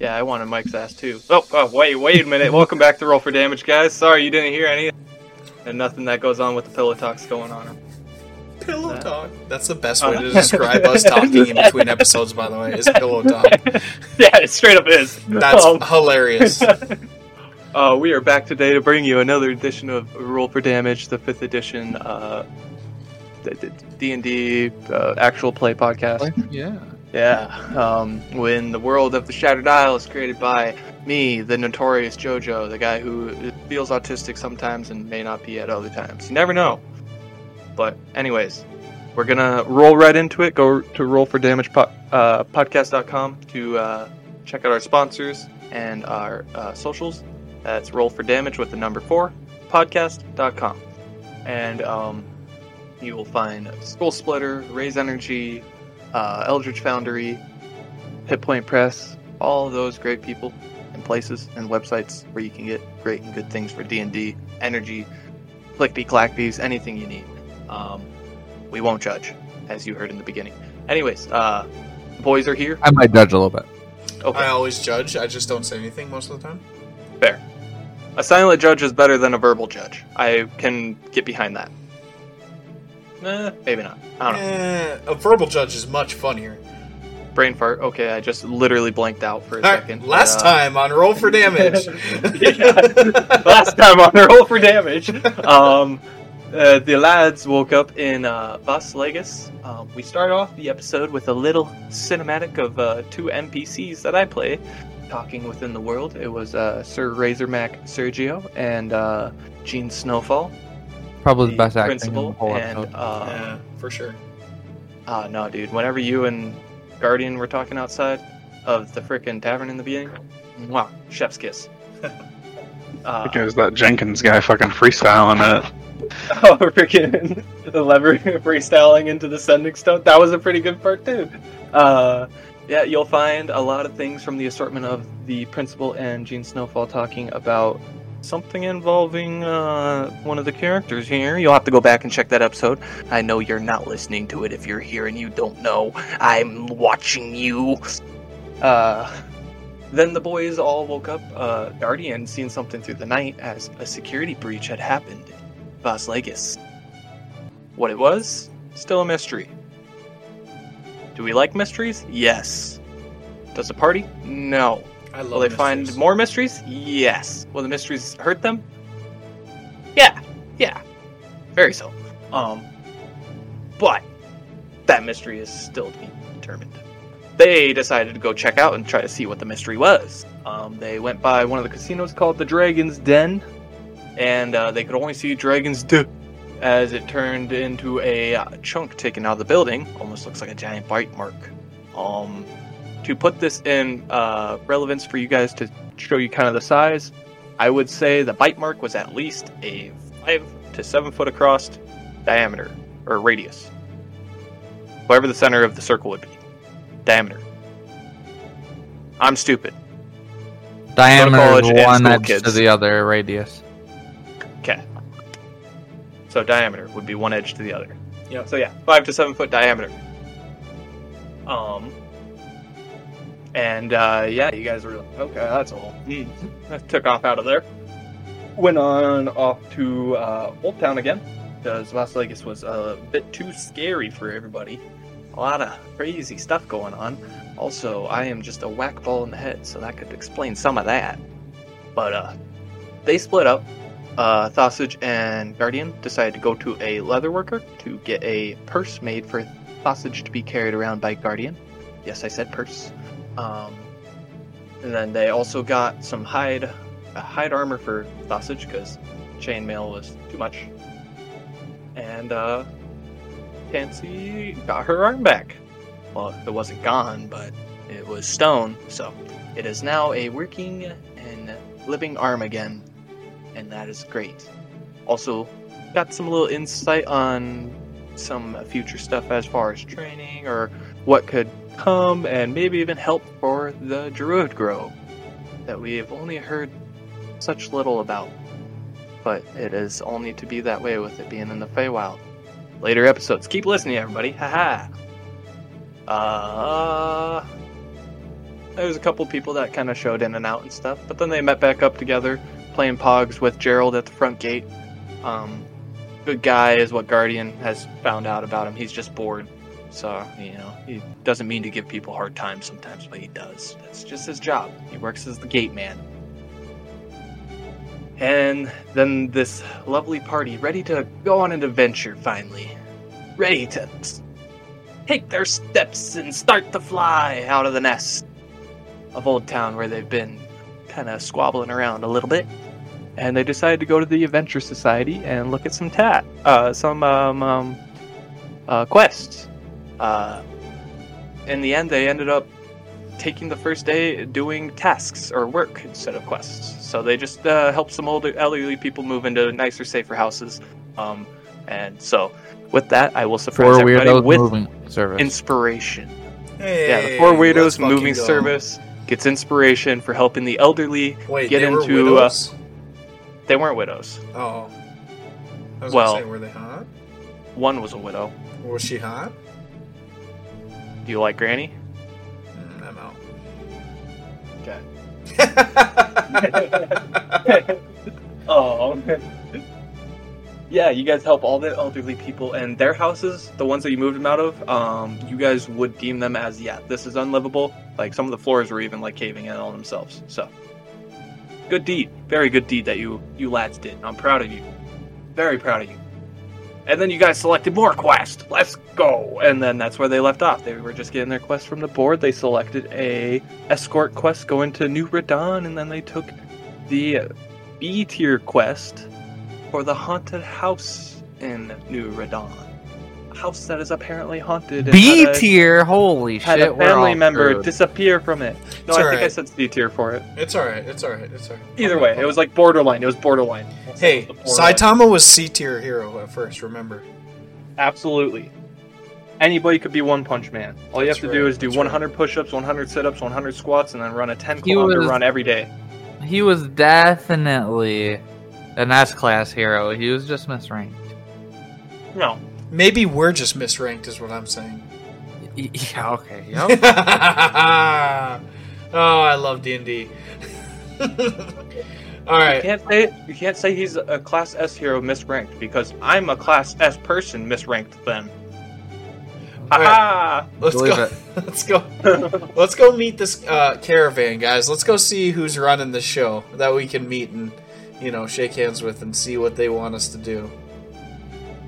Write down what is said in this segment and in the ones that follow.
Yeah, I wanted Mike's ass too. Oh, oh, wait, wait a minute. Welcome back to Roll for Damage, guys. Sorry you didn't hear any. And nothing that goes on with the pillow talks going on. Pillow That- talk. That's the best way to describe us talking in between episodes, by the way, is pillow talk. yeah, it straight up is. That's Um, hilarious. Uh, we are back today to bring you another edition of Roll for Damage, the fifth edition uh, D and D uh, actual play podcast. Yeah. Yeah, um, when the world of the Shattered Isle is created by me, the notorious JoJo, the guy who feels autistic sometimes and may not be at other times. You never know. But anyways, we're gonna roll right into it. Go to rollfordamage uh, to uh, check out our sponsors and our uh, socials. That's roll for damage with the number four podcast.com, and um, you will find Skull Splitter, Raise Energy, uh, Eldritch Foundry, Hit Point Press, all those great people and places and websites where you can get great and good things for D and D, energy, clickety clackbees, anything you need. Um, we won't judge, as you heard in the beginning. Anyways, uh, the boys are here. I might judge a little bit. Okay, I always judge. I just don't say anything most of the time. fair. A silent judge is better than a verbal judge. I can get behind that. Eh, maybe not. I don't know. Eh, a verbal judge is much funnier. Brain fart. Okay, I just literally blanked out for a All right, second. last but, uh, time on Roll for Damage. Yeah, last time on roll for damage. Um, uh, the lads woke up in uh, Vas Vegas. Um, we start off the episode with a little cinematic of uh, two NPCs that I play talking within the world. It was uh, Sir Razormac Sergio and uh, Gene Snowfall, Probably the best acting in the principal. whole And uh, yeah, for sure. uh, no, dude. Whenever you and Guardian were talking outside of the frickin' tavern in the beginning, wow, chef's kiss. Uh, Because that Jenkins guy fucking freestyling it. Oh, freaking the lever freestyling into the sending stone. That was a pretty good part too. Uh, yeah, you'll find a lot of things from the assortment of the principal and Gene Snowfall talking about something involving uh, one of the characters here. You'll have to go back and check that episode. I know you're not listening to it if you're here and you don't know. I'm watching you. Uh, then the boys all woke up, uh, Guardian seen something through the night as a security breach had happened Vas Vegas. What it was? Still a mystery. Do we like mysteries? Yes. Does the party? No. I love Will they find more mysteries? Yes. Will the mysteries hurt them? Yeah. Yeah. Very so. Um but that mystery is still to be determined. They decided to go check out and try to see what the mystery was. Um, they went by one of the casinos called the Dragon's Den, and uh, they could only see Dragon's Den as it turned into a uh, chunk taken out of the building. Almost looks like a giant bite mark. Um, to put this in uh, relevance for you guys to show you kind of the size, I would say the bite mark was at least a five to seven foot across diameter or radius, whatever the center of the circle would be. Diameter. I'm stupid. Diameter is one school edge to the other radius. Okay. So diameter would be one edge to the other. Yep. So yeah, five to seven foot diameter. Um. And uh, yeah, you guys were like, okay, that's all. Mm. Took off out of there. Went on off to uh, Old Town again because Las Vegas was a bit too scary for everybody. A lot of crazy stuff going on. Also, I am just a whack ball in the head, so that could explain some of that. But uh, they split up uh, Thosage and Guardian decided to go to a leatherworker to get a purse made for Thosage to be carried around by Guardian. Yes, I said purse. Um, and then they also got some hide, uh, hide armor for Thosage because chainmail was too much. And uh, Tansy got her arm back. Well, it wasn't gone, but it was stone, so it is now a working and living arm again and that is great. Also, got some little insight on some future stuff as far as training or what could come, and maybe even help for the Druid Grove that we have only heard such little about. But it is only to be that way with it being in the Feywild. Later episodes. Keep listening, everybody. Haha. Uh, there was a couple people that kind of showed in and out and stuff, but then they met back up together, playing Pogs with Gerald at the front gate. Um, good guy is what Guardian has found out about him. He's just bored, so you know he doesn't mean to give people hard time sometimes, but he does. That's just his job. He works as the gate man. And then this lovely party, ready to go on an adventure finally. Ready to take their steps and start to fly out of the nest of Old Town where they've been kind of squabbling around a little bit. And they decided to go to the Adventure Society and look at some tat, uh, some um, um, uh, quests. Uh, in the end, they ended up taking the first day doing tasks or work instead of quests. So they just uh, helped some older elderly people move into nicer, safer houses. Um, and so, with that, I will surprise For everybody with moving service. inspiration. Hey, yeah, the Four let's Widows Moving go. Service gets inspiration for helping the elderly. Wait, get they were into, uh. They weren't widows. Oh. I was well- gonna say, were they hot? One was a widow. Was she hot? Do you like Granny? Mm, I'm out. Okay. oh. yeah, you guys help all the elderly people and their houses, the ones that you moved them out of. Um, you guys would deem them as yeah, this is unlivable. Like some of the floors were even like caving in on themselves. So, good deed, very good deed that you you lads did. I'm proud of you, very proud of you. And then you guys selected more quest. Let's go. And then that's where they left off. They were just getting their quest from the board. They selected a escort quest going to New Radon, and then they took the B tier quest for the haunted house in New Radon. A house that is apparently haunted. B tier, holy Had shit! a family member screwed. disappear from it. No, It's I think I said C tier for it. it's alright, it's alright, it's alright. Either way, it was like borderline. It was borderline. Hey, was borderline. Saitama was C tier hero at first, remember? Absolutely. Anybody could be One Punch Man. All you That's have to do is do that's 100 push-ups, 100 sit-ups, 100 squats, and then run a 10 He kilometer was- run every day. He was definitely an S class hero. He was just misranked. No, Maybe we're just misranked, is what I'm saying. Yeah. Okay. oh, I love D and D. All right. you can't say you can't say he's a class S hero misranked because I'm a class S person misranked then. Ha let's Believe go. it. Let's go. Let's go meet this uh, caravan, guys. Let's go see who's running the show that we can meet and you know shake hands with and see what they want us to do.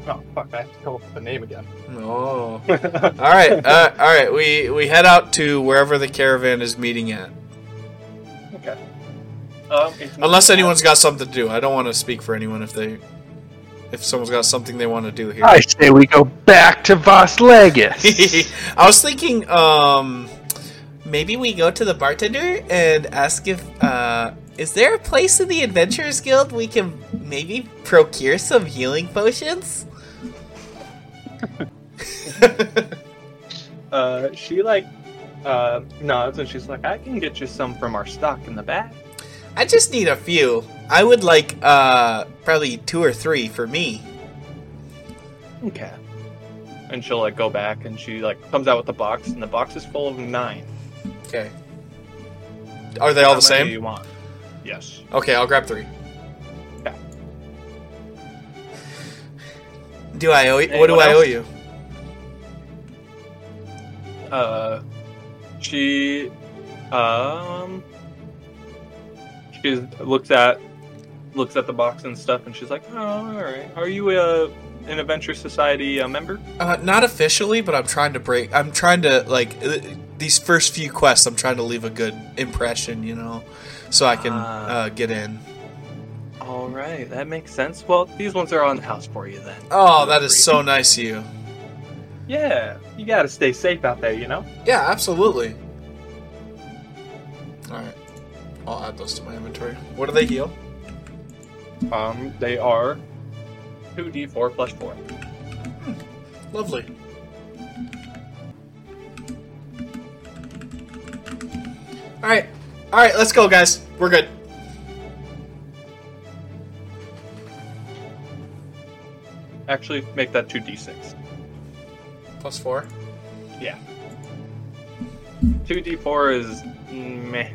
Oh fuck! I have to come up with the name again. Oh. All right, uh, all right. We we head out to wherever the caravan is meeting at. okay. Um, Unless anyone's got something to do. I don't want to speak for anyone if they if someone's got something they want to do here. I say we go back to Vas Legis. I was thinking, um, maybe we go to the bartender and ask if, uh, is there a place in the Adventurers Guild we can maybe procure some healing potions? uh, she like uh nods and she's like, I can get you some from our stock in the back. I just need a few. I would like, uh, probably two or three for me. Okay. And she'll like go back and she like comes out with the box and the box is full of nine. Okay. Are they all How the same? You want? Yes. Okay, I'll grab three. Do I owe you? What do I owe you? Uh, she, um, she looks at looks at the box and stuff, and she's like, "Oh, all right. Are you a an Adventure Society uh, member?" Uh, not officially, but I'm trying to break. I'm trying to like uh, these first few quests. I'm trying to leave a good impression, you know, so I can Ah. uh, get in. Right, that makes sense. Well, these ones are on the house for you then. Oh, that is so nice of you. Yeah, you gotta stay safe out there, you know. Yeah, absolutely. All right, I'll add those to my inventory. What do they heal? Um, they are two d four plus four. Lovely. All right, all right, let's go, guys. We're good. Actually, make that two d six. Plus four. Yeah. Two d four is meh.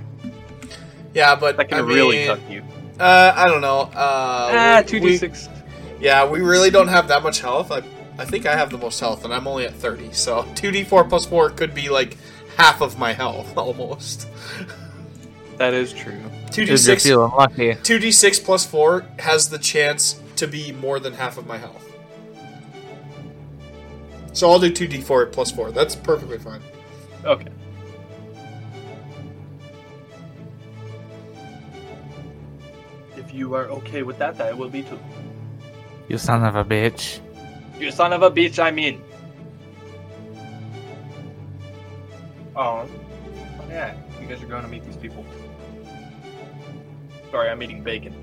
Yeah, but That can I really mean, tuck you. Uh, I don't know. Uh, Ah, 2d6. Yeah, we really don't have that much health. I, I think I have the most health, and I'm only at 30. So 2d4 plus 4 could be like half of my health, almost. That is true. 2d6, lucky. 2d6 plus 4 has the chance to be more than half of my health. So I'll do 2d4 plus 4. That's perfectly fine. Okay. If you are okay with that, that will be too. You son of a bitch. You son of a bitch, I mean. Oh. Yeah, you guys are going to meet these people. Sorry, I'm eating bacon.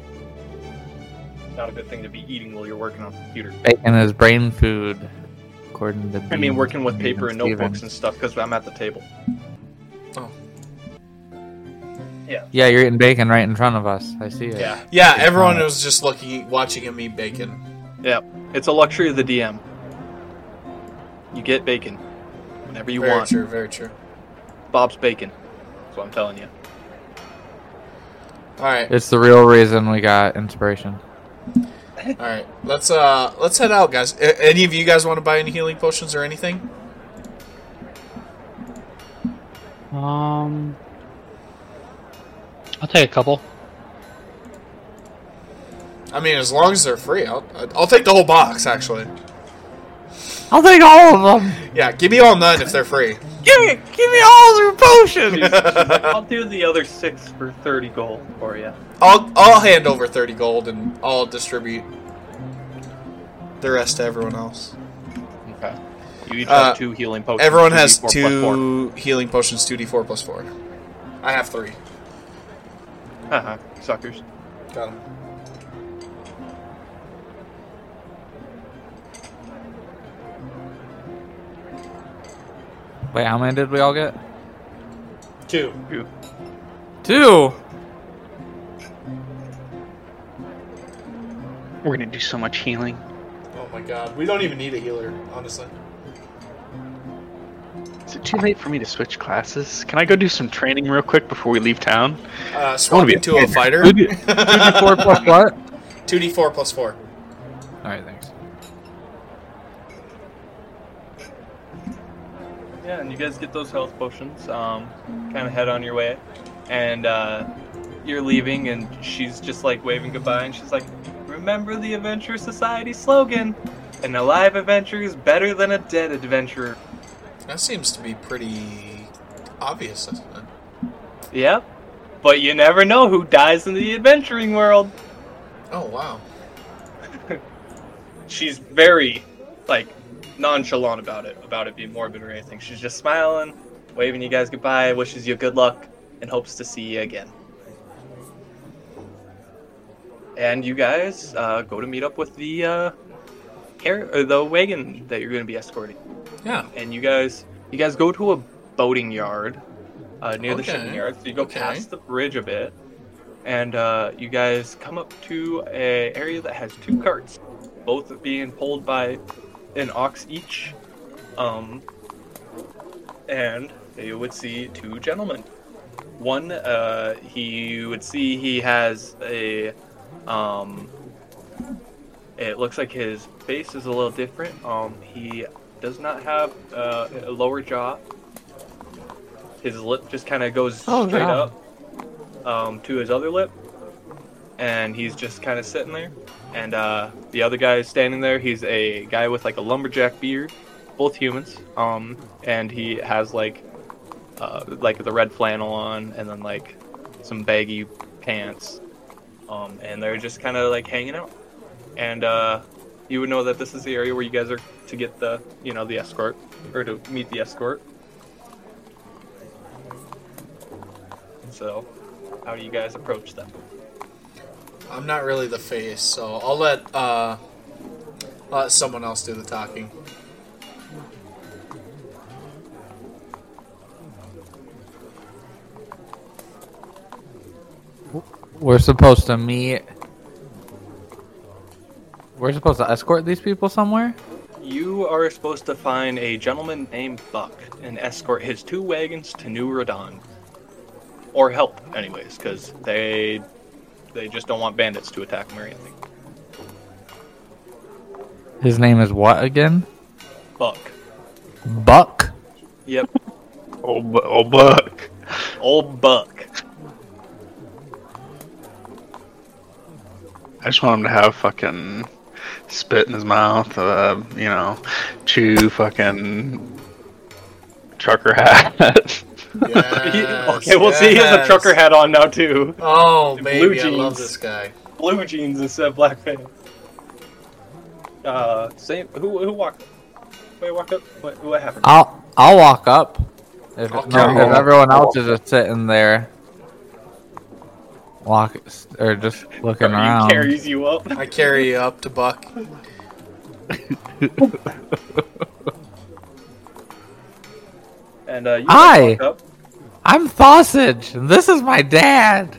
Not a good thing to be eating while you're working on a computer. Bacon is brain food, according to. I mean, working with paper and Steven. notebooks and stuff because I'm at the table. Oh. Yeah, Yeah, you're eating bacon right in front of us. I see it. Yeah, Yeah, everyone was just looking, watching him eat bacon. yeah. It's a luxury of the DM. You get bacon whenever you very want. true, very true. Bob's bacon. That's what I'm telling you. All right, It's the real reason we got inspiration. All right. Let's uh, let's head out, guys. A- any of you guys want to buy any healing potions or anything? Um, I'll take a couple. I mean, as long as they're free, I'll I'll take the whole box. Actually, I'll take all of them. yeah, give me all none if they're free. Give me, give me all your potions. I'll do the other six for 30 gold for you. I'll I'll hand over thirty gold and I'll distribute the rest to everyone else. Okay. You each Uh, have two healing potions. Everyone has 2d4 plus four. two healing potions, two d four plus four. I have three. Uh-huh. suckers. Got them. Wait, how many did we all get? Two. Phew. Two. We're gonna do so much healing. Oh my god, we don't even need a healer, honestly. Is it too late for me to switch classes? Can I go do some training real quick before we leave town? Uh, swap be a into a fighter. Two D four plus what? Two d four plus four. All right, thanks. Yeah, and you guys get those health potions. Um, kind of head on your way, and uh, you're leaving, and she's just like waving goodbye, and she's like, "Remember the Adventure Society slogan: An alive adventurer is better than a dead adventurer." That seems to be pretty obvious, doesn't it? Yep. But you never know who dies in the adventuring world. Oh wow. She's very, like, nonchalant about it, about it being morbid or anything. She's just smiling, waving you guys goodbye, wishes you good luck, and hopes to see you again. And you guys uh, go to meet up with the uh, car- or the wagon that you're going to be escorting. Yeah. And you guys, you guys go to a boating yard uh, near the Okay. shipping yard. So you go Okay. past the bridge a bit, and uh, you guys come up to a area that has two carts, both being pulled by an ox each. Um, and you would see two gentlemen. One, uh, he would see he has a, um, it looks like his face is a little different. Um, he does not have uh, a lower jaw. His lip just kind of goes Oh, straight yeah. up um, to his other lip, and he's just kind of sitting there. And uh, the other guy is standing there. He's a guy with like a lumberjack beard, both humans. Um, and he has like, uh, like the red flannel on, and then like some baggy pants. Um, and they're just kind of like hanging out. And uh, you would know that this is the area where you guys are to get the, you know, the escort or to meet the escort. So, how do you guys approach them? I'm not really the face, so I'll let uh I'll let someone else do the talking. We're supposed to meet. We're supposed to escort these people somewhere. You are supposed to find a gentleman named Buck and escort his two wagons to New Rodon. or help, anyways, because they they just don't want bandits to attack them or anything. His name is what again? Buck. Buck. Yep. Old, bu- old buck. Old Buck. I just want him to have fucking spit in his mouth, uh, you know, chew fucking trucker hat. Yes, okay, we'll see. He has a trucker hat on now too. Oh, Blue baby, I love jeans. this guy. Blue jeans instead of black pants. Uh, same. Who who walked? Wait, walk up. What, what happened? I'll I'll walk up. If, no, if everyone else is just sitting there, walk or just looking He around. carries you up. I carry you up to Buck. And uh, you Hi. walk up. I'm Sausage, and this is my dad.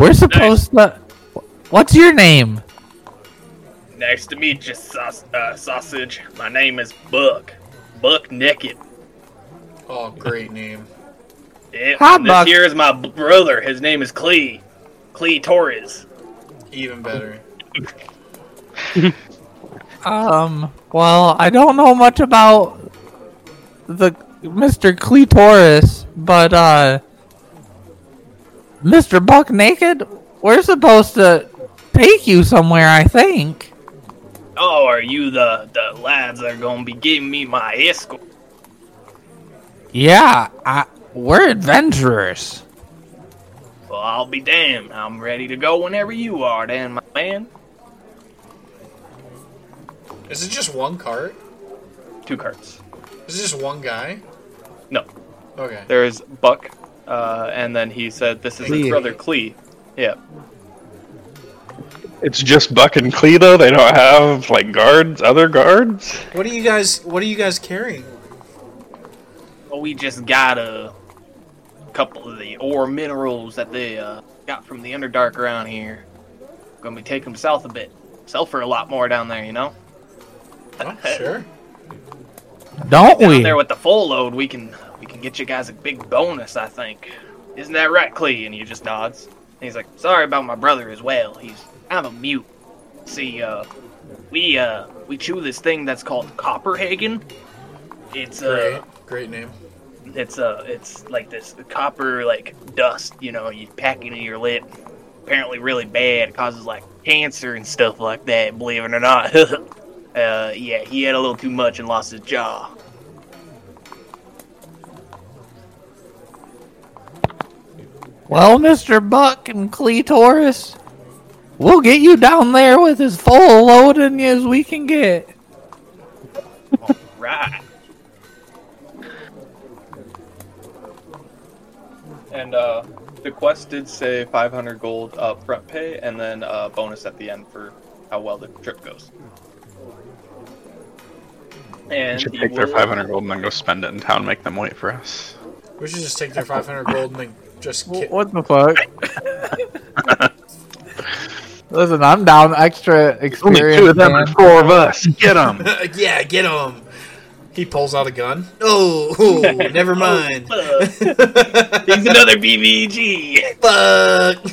We're supposed to. What's your name? Nice to meet you, saus- uh, sausage. My name is Buck. Buck Naked. Oh, great name. Yep. Hi, and Buck. Here is my b- brother. His name is Clee. Clee Torres. Even better. Um. Well, I don't know much about the Mr. Clitoris, but uh, Mr. Buck Naked, we're supposed to take you somewhere. I think. Oh, are you the the lads that are gonna be giving me my escort? Yeah, I, we're adventurers. Well, I'll be damned. I'm ready to go whenever you are, then, my man. Is it just one cart? Two carts. Is it just one guy? No. Okay. There's Buck, uh, and then he said this is his Clee. brother Clee. Yeah. it's just Buck and Clee though. They don't have like guards, other guards. What are you guys? What are you guys carrying? Well, we just got a couple of the ore minerals that they uh, got from the Underdark around here. Gonna be taking them south a bit. Sell for a lot more down there, you know. Oh, sure. Don't Down we? there with the full load, we can we can get you guys a big bonus, I think. Isn't that right, Clee? And he just nods. And he's like, "Sorry about my brother as well. He's kind of a mute. See, uh, we uh we chew this thing that's called Copperhagen. It's uh, Great. Great name. it's uh it's like this copper like dust you know you pack it in your lip apparently really bad it causes like cancer and stuff like that believe it or not uh yeah he had a little too much and lost his jaw Well, Mr. Buck and Clitoris, we'll get you down there with as full loading as we can get. right and uh the quest did say 500 gold uh front pay and then uh bonus at the end for how well the trip goes We should take their 500 gold and then go spend it in town, and make them wait for us. We should just take their 500 gold and then just. Ki- What the fuck? Listen, I'm down extra experience. Only two of them man. and four of us. Get them. yeah, get him. He pulls out a gun. Oh, oh never mind. Fuck. He's another BBG. Fuck.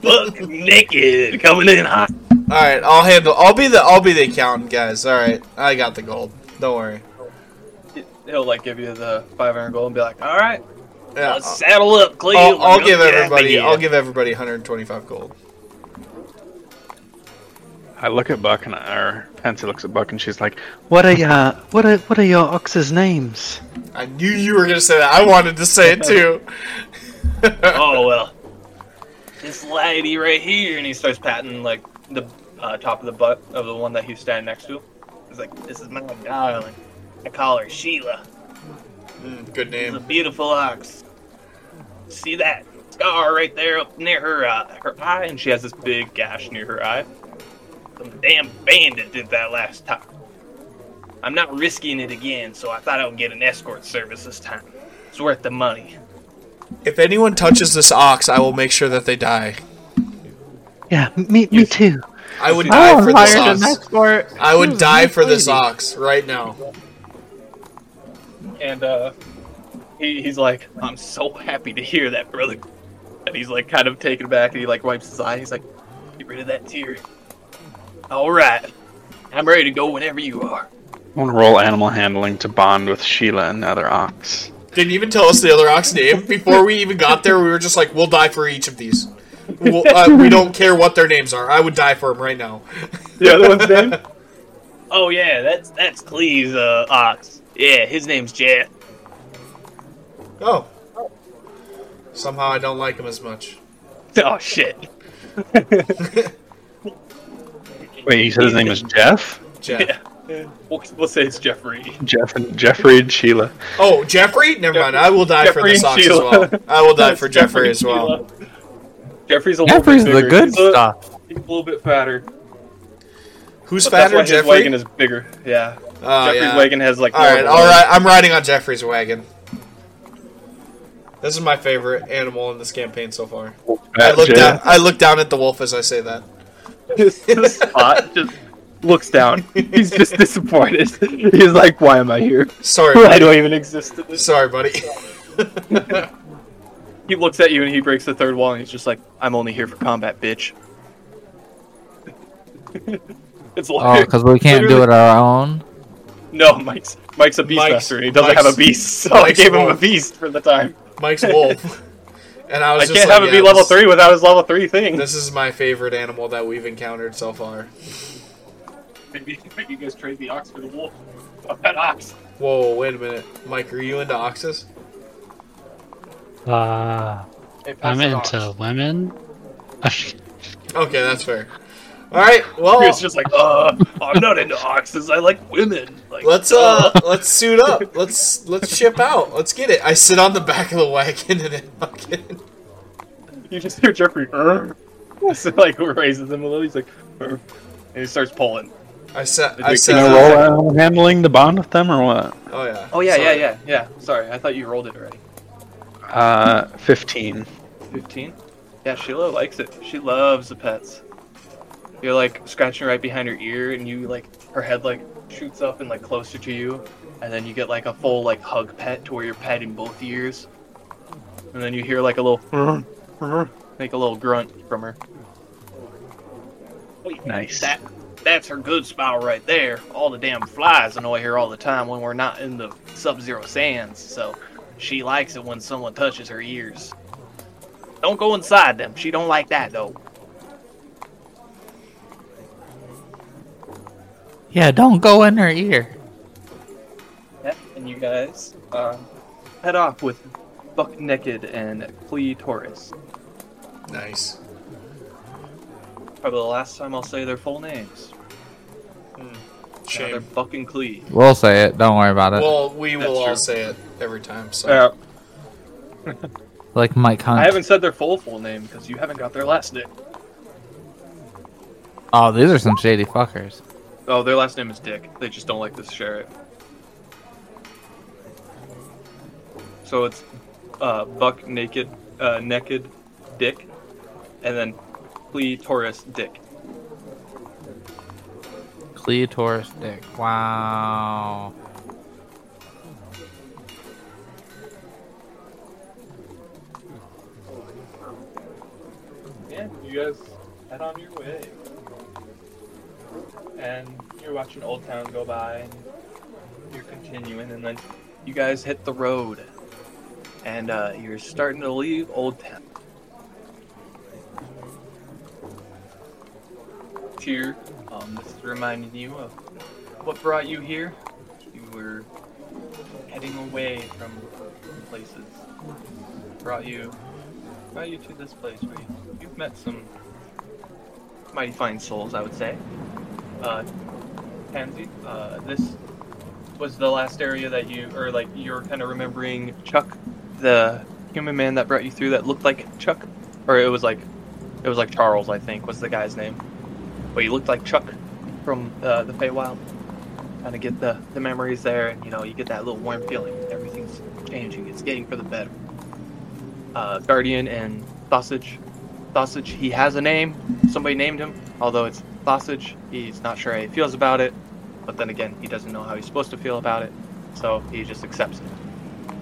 Fuck naked coming in hot. All right, I'll handle. I'll be the. I'll be the accountant, guys. All right, I got the gold. Don't worry. He'll like give you the 500 gold and be like, "All right, Yeah, let's saddle up, Cleve. I'll, I'll give everybody. after I'll give everybody 125 gold. I look at Buck and or Pansy looks at Buck and she's like, "What are ya? What are what are your oxes' names?" I knew you were gonna say that. I wanted to say it too. oh well, this lady right here, and he starts patting like the uh, top of the butt of the one that he's standing next to. He's like, "This is my darling. I call her Sheila. Mm, good She's a name. beautiful ox. See that scar right there up near her uh, her eye, and she has this big gash near her eye. Some damn bandit did that last time. I'm not risking it again, so I thought I would get an escort service this time. It's worth the money. If anyone touches this ox, I will make sure that they die. Yeah, me me too. I would die want for this hired an ox. I would Who's die this for this lady? ox right now. And uh, he, he's like, I'm so happy to hear that, brother. And he's like, kind of taken back, and he like wipes his eye. He's like, get rid of that tear. All right, I'm ready to go whenever you are. I want to roll animal handling to bond with Sheila and the other ox. Didn't even tell us the other ox name before we even got there. We were just like, we'll die for each of these. We'll, uh, we don't care what their names are. I would die for them right now. The other one's name? Oh yeah, that's that's Clee's uh, ox. Yeah, his name's Jet. Oh. Somehow I don't like him as much. Oh shit. Wait, you said his name is Jeff? Jeff. Yeah. We'll, we'll say it's Jeffrey. Jeff and Jeffrey and Sheila. Oh, Jeffrey? Never mind. I will die for Jeffrey this and ox as well. I will die for Jeffrey Jeffrey as well. And Sheila. Jeffrey's a little Jeffrey's bit the good he's a, stuff. He's a little bit fatter. Who's But that's fatter, why his wagon is bigger. Yeah. Oh, Jeffrey's yeah. wagon has like. All more right, of a all wagon. right. I'm riding on Jeffrey's wagon. This is my favorite animal in this campaign so far. I look down. I look down at the wolf as I say that. His spot just looks down. He's just disappointed. He's like, "Why am I here? Sorry, Why buddy. do I even exist?" Sorry, buddy. He looks at you and he breaks the third wall and he's just like, "I'm only here for combat, bitch." it's like, Oh, because we can't do it our own. no, Mike's Mike's a beast Mike's- master he doesn't Mike's- have a beast, so I Mike's gave him a beast for the time. Mike's wolf. And I was I was can't just have like, it be level this- three without his level three thing. This is my favorite animal that we've encountered so far. Maybe, maybe you guys trade the ox for the wolf. Fuck that ox. Whoa, wait a minute, Mike. Are you into oxes? Uh, Hey, I'm into ox. women. Okay, that's fair. All right, well, He was just like, uh, I'm not into oxes. I like women. Like, let's uh, let's suit up. Let's let's ship out. Let's get it. I sit on the back of the wagon and it fucking. You just hear Jeffrey, uh, so like raises him a little. He's like, uh, and he starts pulling. I said. I said. Can I roll animal handling the bond with them or what? Oh yeah. Oh yeah, Sorry. yeah, yeah, yeah. Sorry, I thought you rolled it already. Uh, 15. Fifteen. Yeah, Sheila likes it. She loves the pets. You're like scratching right behind her ear, and you like her head like shoots up and like closer to you, and then you get like a full like hug pet to where you're petting both ears, and then you hear like a little make a little grunt from her. Nice. That that's her good smile right there. All the damn flies annoy her all the time when we're not in the sub-zero sands, so she likes it when someone touches her ears. Don't go inside them. She don't like that though. Yeah, don't go in her ear. Yeah, and you guys um, head off with Buck Naked and Clee Taurus. Nice. Probably the last time I'll say their full names. Yeah, they're Shame. Buck and Clee. We'll say it. Don't worry about it. Well, we will That's all true. say it every time. So. Yeah. like Mike Hunt. I haven't said their full full name because you haven't got their last name. Oh, these are some shady fuckers. Oh, their last name is Dick. They just don't like to share it. So it's uh, Buck Naked, uh, Naked, Dick, and then Clee Taurus Dick. Cleotaurus. Wow. Yeah, you guys head on your way. And you're watching Old Town go by, and you're continuing, and then you guys hit the road. And uh, you're starting to leave Old Town. Here, um, this is reminding you of what brought you here. You were heading away from places. Brought you brought you to this place where you, you've met some mighty fine souls, I would say. Uh, Pansy, uh, this was the last area that you, or like you're kind of remembering Chuck, the human man that brought you through that looked like Chuck, or it was like, it was like Charles, I think, was the guy's name. But he looked like Chuck from uh, the Feywild. Kind of get the, the memories there, and you know, you get that little warm feeling. Everything's changing. It's getting for the better uh, Guardian and Sausage. Sausage, he has a name. Somebody named him, although it's Sausage. He's not sure how he feels about it, but then again, he doesn't know how he's supposed to feel about it, so he just accepts it.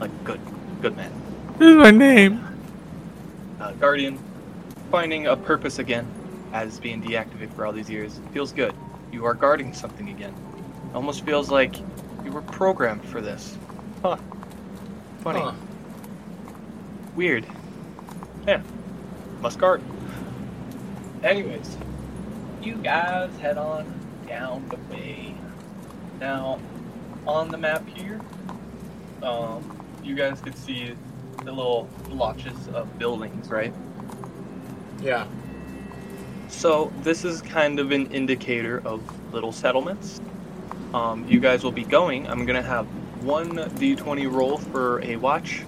Like, good, good man. This is my name. Uh, Guardian, finding a purpose again as being deactivated for all these years feels good. You are guarding something again. Almost feels like you were programmed for this. Huh. Funny. Huh. Weird. Yeah. Must guard. Anyways, you guys head on down the way. Now, on the map here, um, you guys could see the little blotches of buildings, right? Yeah. So this is kind of an indicator of little settlements. Um, you guys will be going. I'm gonna have one d20 roll for a watch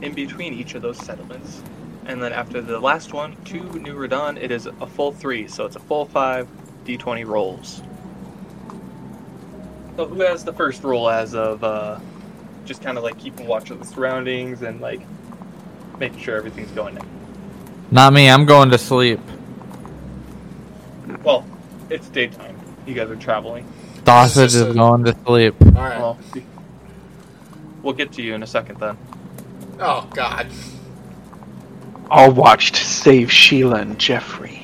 in between each of those settlements, and then after the last one, two new Radon, it is a full three, so it's a full five d20 rolls. So who has the first roll as of uh, just kind of like keeping watch of the surroundings and like making sure everything's going in? Not me. I'm going to sleep. Well, it's daytime. You guys are traveling. Sausage is going to sleep. All right. Well, we'll get to you in a second then. Oh God. I'll watch to save Sheila and Jeffrey.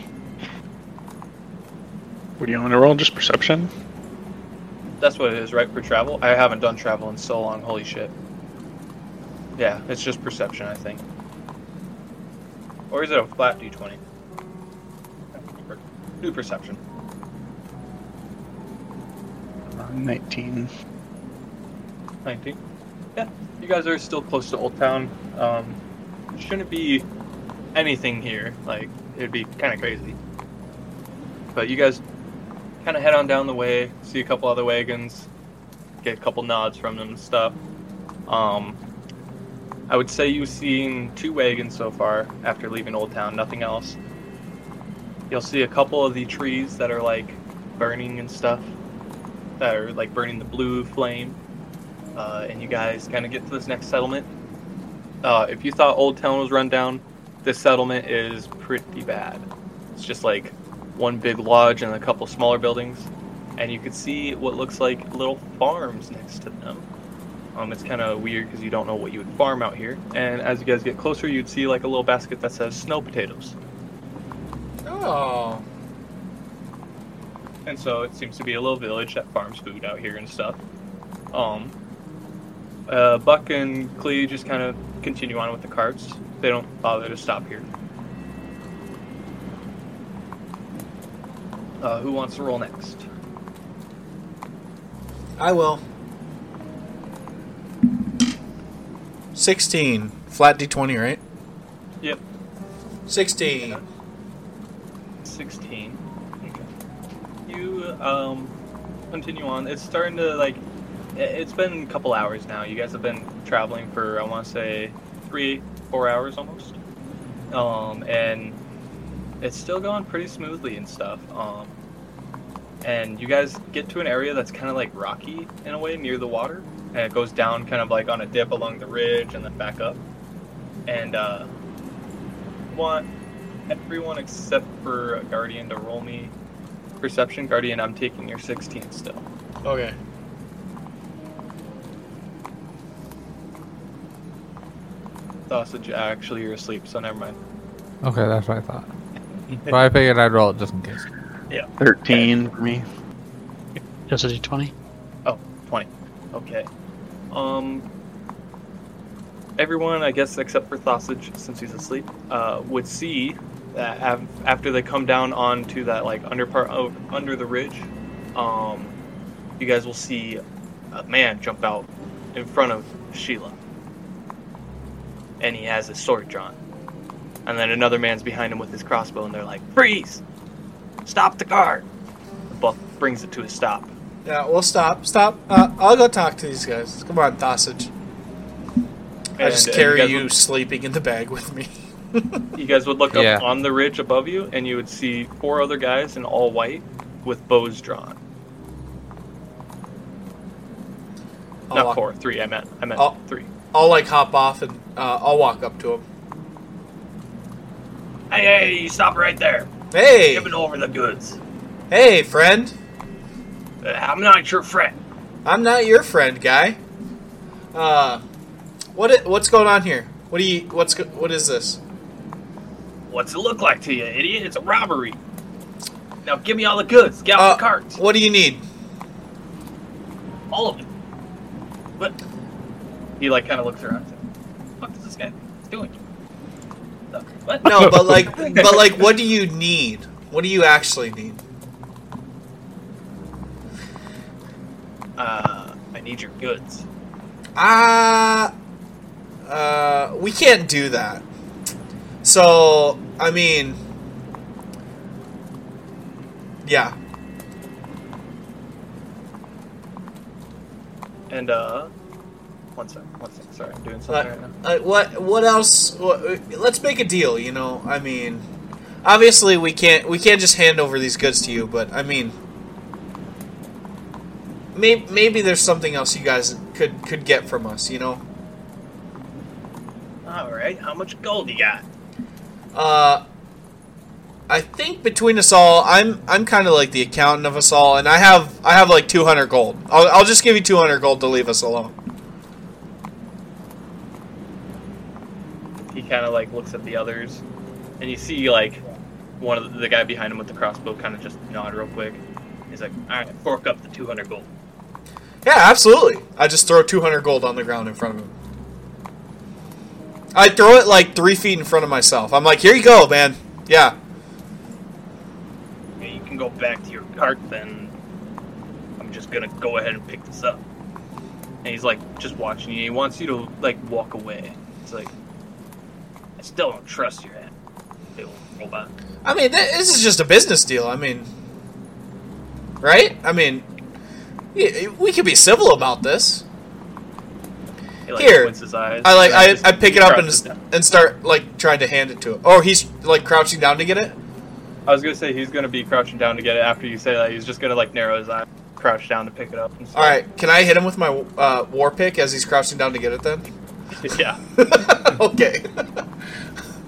What do you want to roll? Just perception? That's what it is, right? For travel? I haven't done travel in so long. Holy shit. Yeah, it's just perception, I think. Or is it a flat d20? New perception. Uh, 19. 19. Yeah, you guys are still close to Old Town. Um, shouldn't be anything here. Like, it'd be kind of crazy. But you guys kind of head on down the way, see a couple other wagons, get a couple nods from them and stuff. Um, I would say you've seen two wagons so far after leaving Old Town, nothing else. You'll see a couple of the trees that are like burning and stuff, are like burning the blue flame uh, and you guys kind of get to this next settlement. Uh, if you thought Old Town was run down, this settlement is pretty bad. It's just like one big lodge and a couple smaller buildings, and you could see what looks like little farms next to them. Um, it's kind of weird because you don't know what you would farm out here. And as you guys get closer, you'd see like a little basket that says snow potatoes. Oh. And so it seems to be a little village that farms food out here and stuff. Um, uh, Buck and Clee just kind of continue on with the carts. They don't bother to stop here. Uh, who wants to roll next? I will. Sixteen. Flat D twenty, right? Yep, Sixteen. 16. Um, continue on. It's starting to like. It's been a couple hours now. You guys have been traveling for I want to say three, four hours almost. Um, and it's still going pretty smoothly and stuff. Um, and you guys get to an area that's kind of like rocky in a way near the water, and it goes down kind of like on a dip along the ridge and then back up. And uh, want everyone except for a Guardian to roll me perception. Guardian, I'm taking your 16 still. Okay. Sausage, actually, you're asleep, so never mind. Okay, that's what I thought. But I figured I'd roll it just in case. Yeah. 13 for me. Just a d20. Oh, 20. Okay. Um, everyone, I guess, except for Sausage, since he's asleep, uh, would see that av- after they come down onto that like under part of, under the ridge, um, you guys will see a man jump out in front of Sheila, and he has his sword drawn. And then another man's behind him with his crossbow, and they're like, "Freeze! Stop the car!" The buff brings it to a stop. Yeah, we'll stop. Stop. Uh, I'll go talk to these guys. Come on, Sausage. I just And, carry guys you sleeping in the bag with me. You guys would look up Yeah. on the ridge above you, and you would see four other guys in all white with bows drawn. I'll Not walk, four, three. I meant, I meant Oh. three. I'll like hop off and uh, I'll walk up to him. Hey, hey, you stop right there! Hey, Giving over the goods. hey, friend. Uh, I'm not your friend. I'm not your friend, guy. Uh, What what's going on here? What do you what's what is this? What's it look like to you, idiot? It's a robbery. Now give me all the goods. Get Uh, the cart. What do you need? All of it. But he like kind of looks around. What the fuck is this guy doing? What? No, but like but like what do you need? What do you actually need? Uh, I need your goods. Ah, uh, we can't do that. So, I mean, yeah. And uh, one sec, one sec. Sorry, I'm doing something right now. Uh, what what else? What, let's make a deal. You know, I mean, obviously we can't we can't just hand over these goods to you, but I mean, maybe maybe there's something else you guys could could get from us. You know, All right, how much gold you got? Uh, I think between us all, I'm I'm kind of like the accountant of us all, and I have I have like 200 gold. I'll I'll just give you 200 gold to leave us alone. He kind of like looks at the others, and you see like one of the, the guy behind him with the crossbow kind of just nod real quick. He's like, "All right, fork up the 200 gold." Yeah, absolutely. I just throw 200 gold on the ground in front of him. I throw it like three feet in front of myself. I'm like, here you go, man. Yeah. Yeah, you can go back to your cart then. I'm just gonna go ahead and pick this up. And he's like just watching you. He wants you to like walk away. It's like I still don't trust your head. Little robot. I mean, this is just a business deal. I mean, right? I mean, we could be civil about this. He like Here. his eyes. I like, I, I pick it up and crouches down. and start like trying to hand it to him. Oh, he's like crouching down to get it. I was gonna say he's gonna be crouching down to get it. After you say that, he's just gonna like narrow his eye, crouch down to pick it up. And stuff. All right, can I hit him with my uh, war pick as he's crouching down to get it? Then. yeah. okay.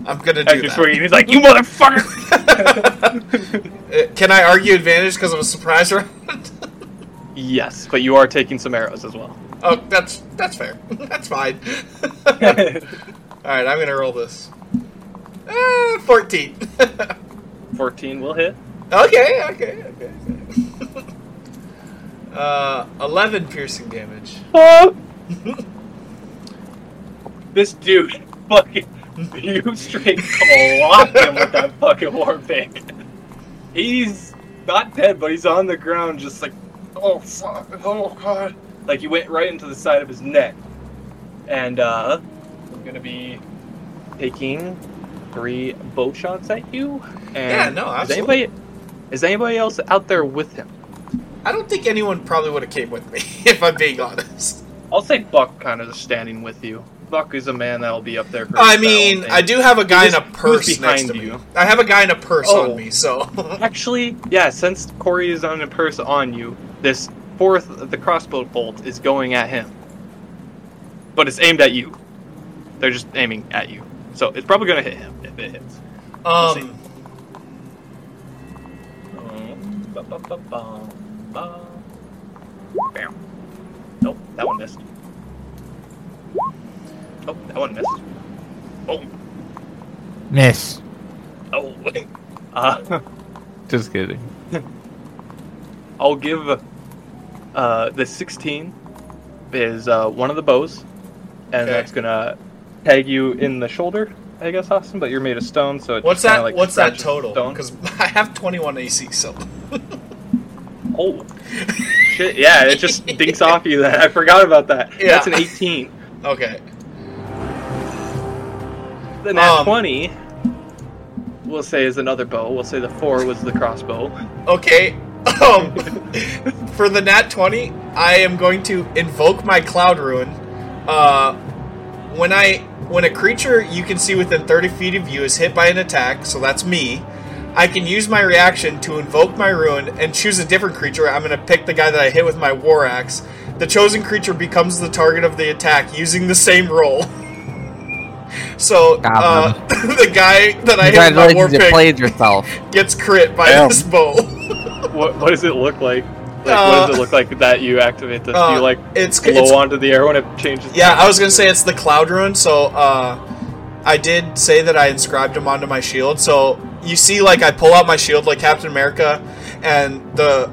I'm gonna do After that. swinging, he's like, "You motherfucker!" Uh, Can I argue advantage because of a surprise round? yes, but you are taking some arrows as well. Oh, that's that's fair. that's fine. All right, I'm gonna roll this. Uh, Fourteen. 14 will hit. okay, okay, okay. okay. uh, eleven piercing damage. Oh. this dude fucking you straight clocked him with that fucking war pick. He's not dead, but he's on the ground just like oh fuck, oh god. Like he went right into the side of his neck. And uh I'm gonna be taking three bow shots at you. And Yeah, no, is absolutely. anybody is anybody else out there with him? I don't think anyone probably would have came with me, if I'm being honest. I'll say Buck kind of standing with you. Buck is a man that'll be up there. For I mean, I do have a guy in a purse next behind to me. you? I have a guy in a purse Oh. on me, so Actually, yeah, since Corey is on a purse on you, this fourth, the crossbow bolt is going at him. But it's aimed at you. They're just aiming at you. So it's probably going to hit him if it hits. We'll um, ba. Bam. Nope, that one missed. Oh, that one missed. Oh, Miss. oh. Uh, Just kidding. I'll give uh, the 16 is uh, one of the bows, and Okay. that's gonna tag you in the shoulder, I guess, Austin. But you're made of stone, so what's that? like what's that total? Because I have 21 AC, so Oh, shit! Yeah, it just dinks off you. Then I forgot about that. Yeah. That's an 18. okay. The nat Um, 20, we'll say, is another bow. We'll say the four was the crossbow. Okay. Um, for the nat 20, I am going to invoke my cloud rune. Uh, when I when a creature you can see within 30 feet of you is hit by an attack, so that's me. I can use my reaction to invoke my rune and choose a different creature. I'm going to pick the guy that I hit with my war axe. The chosen creature becomes the target of the attack using the same roll. So uh, the guy that I hit with my war Congratulations, you pick yourself. gets crit by Damn. this bow. What, what does it look like? Like, Uh, what does it look like that you activate this? Do uh, you like it's glow it's onto the air when it changes? Yeah, I was gonna say it's the Cloud Rune. So uh, I did say that I inscribed him onto my shield. So you see, like I pull out my shield like Captain America, and the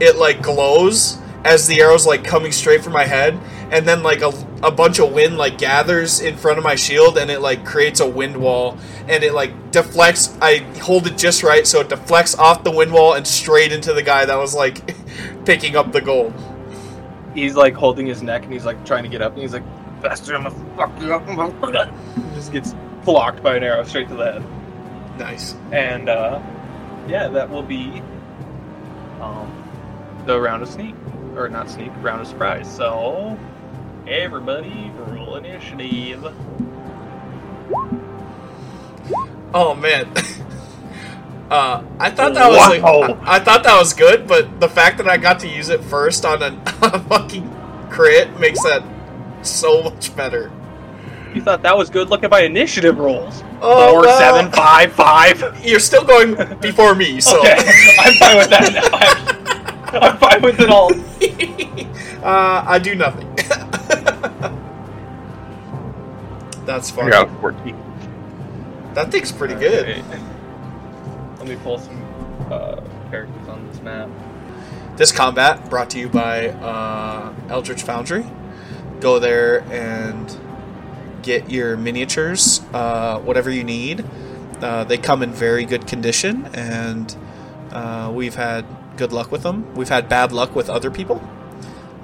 it like glows as the arrows like coming straight for my head, and then like a, a bunch of wind like gathers in front of my shield, and it like creates a wind wall, and it like deflects. I hold it just right, so it deflects off the wind wall and straight into the guy that was like picking up the gold. He's like holding his neck and he's like trying to get up and he's like, "Bastard, I'm gonna fuck you up." motherfucker." He just gets blocked by an arrow straight to the head. Nice. And uh, yeah, that will be um, the round of sneak, or not sneak, round of surprise. So everybody roll initiative. Oh man. Uh, I thought that was like, I, I thought that was good, but the fact that I got to use it first on a, on a fucking crit makes that so much better. You thought that was good? Look at my initiative rolls. Oh, Four, well. seven, five, five. You're still going before me, so Okay, I'm fine with that now. I'm, I'm fine with it all. uh, I do nothing. That's I funny. got a 14. That thing's pretty good. Alright. Let me pull some uh, characters on this map. This combat brought to you by uh, Eldritch Foundry. Go there and get your miniatures, uh, whatever you need. Uh, they come in very good condition, and uh, we've had good luck with them. We've had bad luck with other people.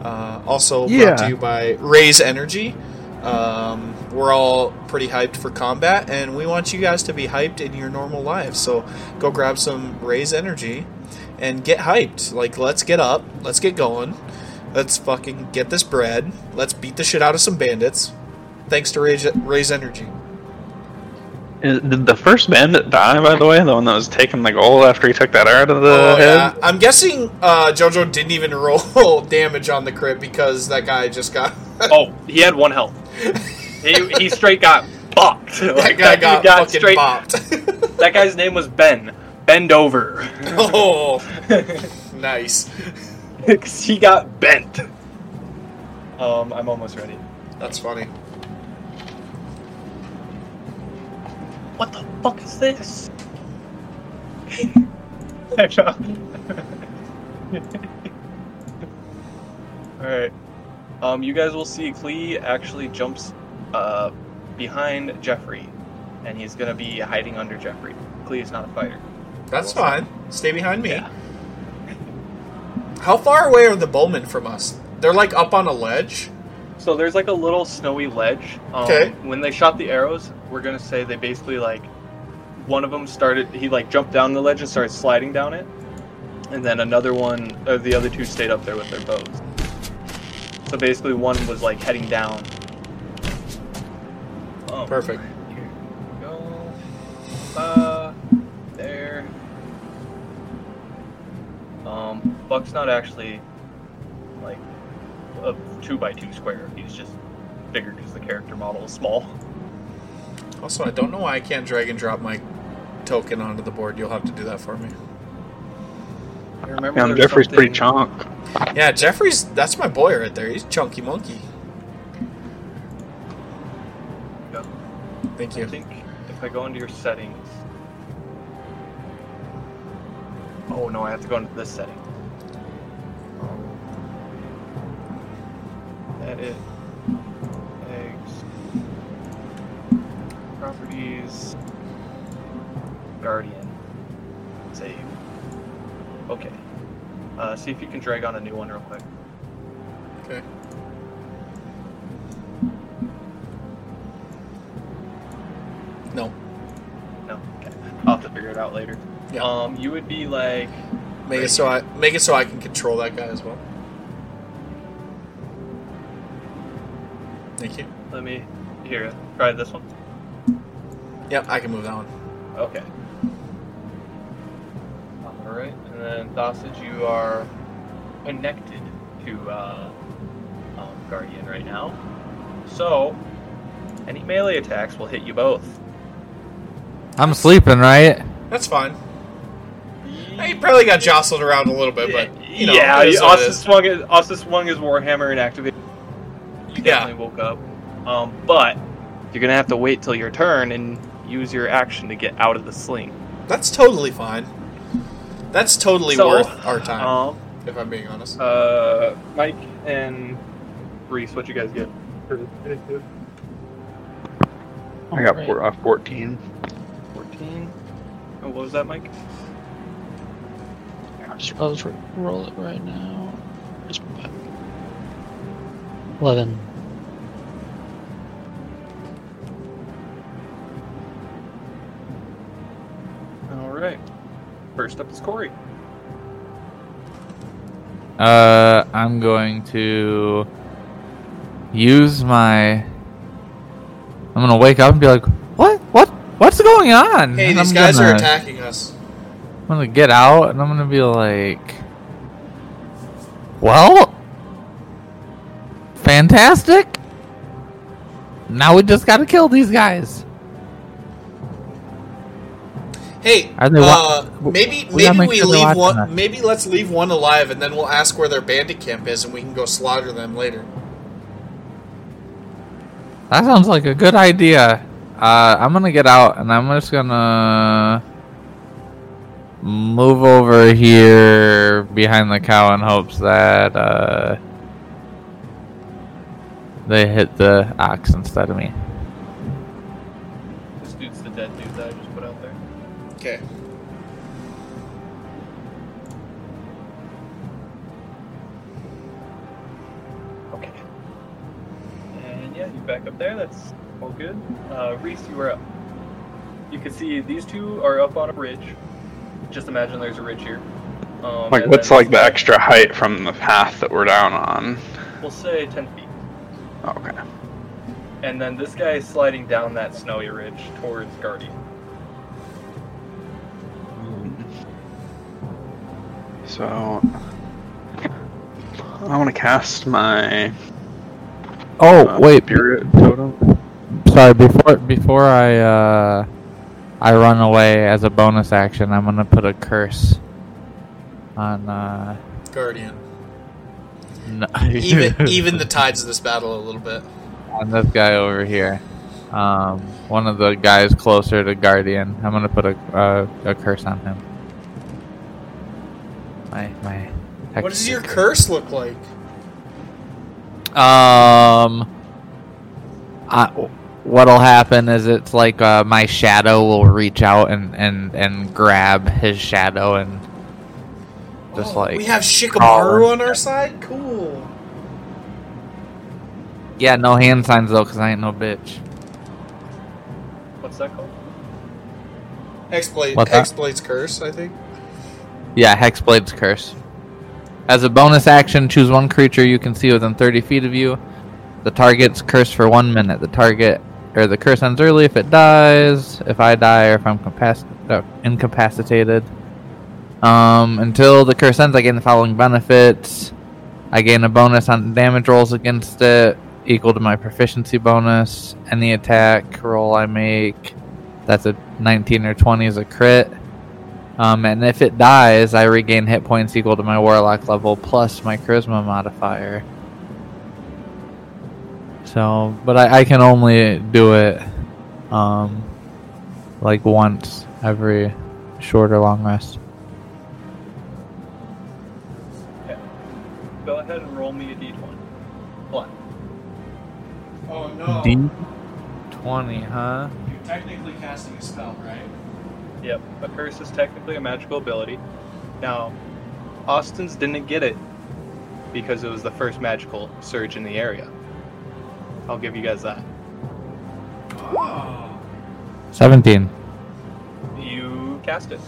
Uh, also brought to you by Raise Energy. Um, we're all pretty hyped for combat, and we want you guys to be hyped in your normal lives. So go grab some Raise Energy and get hyped. Like, let's get up, let's get going, let's fucking get this bread, let's beat the shit out of some bandits. Thanks to Raise, Raise Energy. Is- Did the first bandit die, by the way? The one that was taking the gold after he took that arrow to the Oh, head? yeah. I'm guessing uh, JoJo didn't even roll damage on the crit because that guy just got. Oh, he had one health. He, he straight got bopped. that Like, guy dude got, fucking straight. bopped. That guy's name was Ben. Bend over. oh, nice. he got bent. Um, I'm almost ready. That's funny. What the fuck is this? Alright. Um, you guys will see Klee actually jumps uh, behind Jeffrey, and he's gonna be hiding under Jeffrey. Klee is not a fighter. That's fine. Stay behind me. Yeah. How far away are the bowmen from us? They're like up on a ledge. So there's like a little snowy ledge. Um, Okay. When they shot the arrows, we're gonna say they basically like one of them started. He like jumped down the ledge and started sliding down it, and then another one, or the other two stayed up there with their bows. So basically, one was like heading down. Um, Perfect. Here we go. Uh, there. Um, Buck's not actually like a two by two square. He's just bigger because the character model is small. Also, I don't know why I can't drag and drop my token onto the board. You'll have to do that for me. I remember Yeah, there's Jeffrey's pretty something- chunk. Yeah, Jeffrey's. That's my boy right there. He's chunky monkey. Yeah. Thank I you. think if I go into your settings. Oh no, I have to go into this setting. Um, edit. Properties. Guardian. Save. Okay. Uh, see if you can drag on a new one real quick. Okay. No. No. Okay. I'll have to figure it out later. Yeah. Um, you would be like. Make it so I make it so I can control that guy as well. Thank you. Let me. Here, try this one. Yep, I can move that one. Okay. Alright, and then Sausage, you are connected to uh, um, Guardian right now. So, any melee attacks will hit you both. I'm sleeping, right? That's fine. He probably got jostled around a little bit, but you know, yeah, it is what it Asta is. swung his Asta swung his warhammer and activated. You Yeah. definitely woke up, um, but you're gonna have to wait till your turn and use your action to get out of the sling. That's totally fine. That's totally So, worth our time, Um, if I'm being honest. uh, Mike and Reese, what you guys get? I got Alright. four, uh, 14. Fourteen. Oh, what was that, Mike? I'll just, roll it right now. 11. Right. First up is Corey. Uh, I'm going to use my. I'm gonna wake up and be like, "What? What? What's going on?" hey, And these I'm guys are gonna- attacking us. I'm gonna get out and I'm gonna be like, "Well, fantastic! Now we just gotta kill these guys." Hey, uh, maybe we maybe we leave one. Maybe let's leave one alive, and then we'll ask where their bandit camp is, and we can go slaughter them later. That sounds like a good idea. Uh, I'm gonna get out and I'm just gonna move over here behind the cow in hopes that uh, they hit the ox instead of me. Back up there. That's all good. Uh, Reese, you are up. You can see these two are up on a ridge. Just imagine there's a ridge here. Um, Like, what's like the extra height from the path that we're down on? We'll say 10 feet. Okay. And then this guy is sliding down that snowy ridge towards Guardian. So, I want to cast my Oh uh, wait, spirit totem. sorry. Before before I uh, I run away as a bonus action, I'm gonna put a curse on uh, Guardian. no, Even even the tides of this battle a little bit. on this guy over here. Um, one of the guys closer to Guardian. I'm gonna put a uh, a curse on him. My my. What does your curse look like? Um. I, what'll happen is it's like uh, my shadow will reach out and, and, and grab his shadow and just Oh, like we have Shikamaru on our side. Cool. yeah no hand signs though because I ain't no bitch. What's that called? Hexblade. What's that? Hexblade's curse. I think. Yeah, Hexblade's Curse. As a bonus action, choose one creature you can see within 30 feet of you. The target's cursed for one minute. The target or the curse ends early if it dies, if I die, or if I'm uh, incapacitated. Um, until the curse ends, I gain the following benefits. I gain a bonus on damage rolls against it, equal to my proficiency bonus. Any attack roll I make, that's a 19 or 20 is a crit. Um, and if it dies, I regain hit points equal to my warlock level plus my charisma modifier. So, but I, I can only do it, um, like once every short or long rest. Go ahead and roll me a d20. What? Oh no. D twenty, huh? You're technically casting a spell, right? Yep. A curse is technically a magical ability. Now, Austin's didn't get it because it was the first magical surge in the area. I'll give you guys that. Oh. Seventeen. You cast it.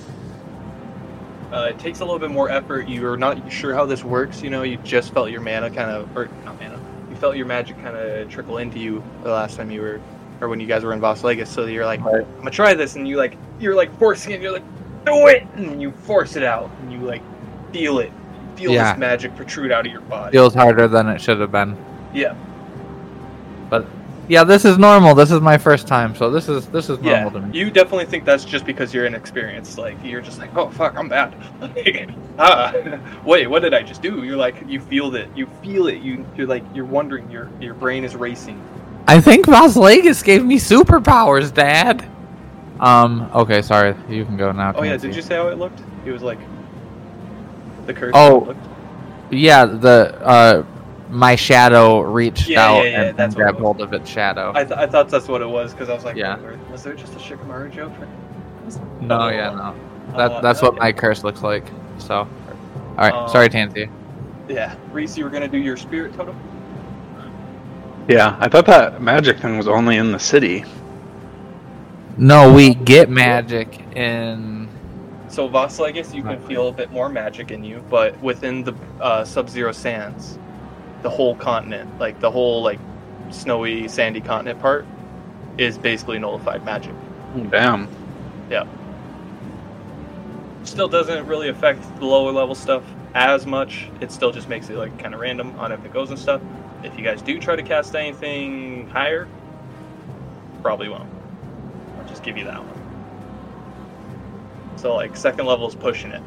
Uh, it takes a little bit more effort. You're not sure how this works. You know, you just felt your mana kind of, or not mana. You felt your magic kind of trickle into you the last time you were, or when you guys were in Voss Vegas. So you're like, I'm gonna try this, and you like, you're like forcing it. You're like, do it, and you force it out, and you like feel it. You feel Yeah. this magic protrude out of your body. Feels harder than it should have been. Yeah. But Yeah, this is normal. This is my first time, so this is this is Yeah, normal to me. you definitely think that's just because you're inexperienced. Like you're just like, oh fuck, I'm bad. ah, wait, what did I just do? You're like, you feel it. You feel it. You you're like, you're wondering. Your your brain is racing. I think Vaslegas gave me superpowers, Dad. Um. Okay, sorry. You can go now. Oh yeah, Tansy. did you say how it looked? It was like the curse. Oh. looked? Yeah, the uh, my shadow reached Yeah, out yeah, yeah, and, that's and grabbed hold of its shadow. I, th- I thought that's what it was because I was like, Yeah. Was there just a Shikamaru joke? no, yeah, no. That Uh, that's what my curse looks like. So, all right. Um, sorry, Tansy. Yeah, Reese, you were gonna do your spirit totem. Yeah, I thought that magic thing was only in the city. No, we get magic in. So Voss, I guess you can feel a bit more magic in you, but within the uh, Sub-Zero Sands, the whole continent, like the whole like snowy, sandy continent part, is basically nullified magic. Damn. Yeah. Still doesn't really affect the lower level stuff as much. It still just makes it like kind of random on if it goes and stuff. If you guys do try to cast anything higher, probably won't. Just give you that one. So like second level is pushing it.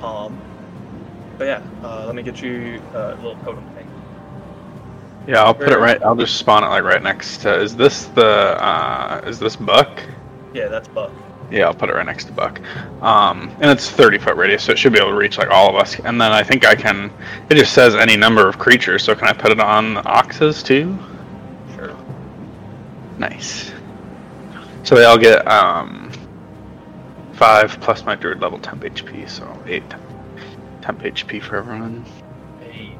Um, but yeah, uh, let me get you uh, a little totem thing. Yeah, I'll put it right. I'll just spawn it like right next to. Is this the? uh Is this Buck? Yeah, that's Buck. Yeah, I'll put it right next to Buck. Um, and it's 30 foot radius, so it should be able to reach like all of us. And then I think I can. It just says any number of creatures, so can I put it on oxes too? Sure. Nice. So they all get um, five plus my druid level temp HP, so eight temp HP for everyone. Hey.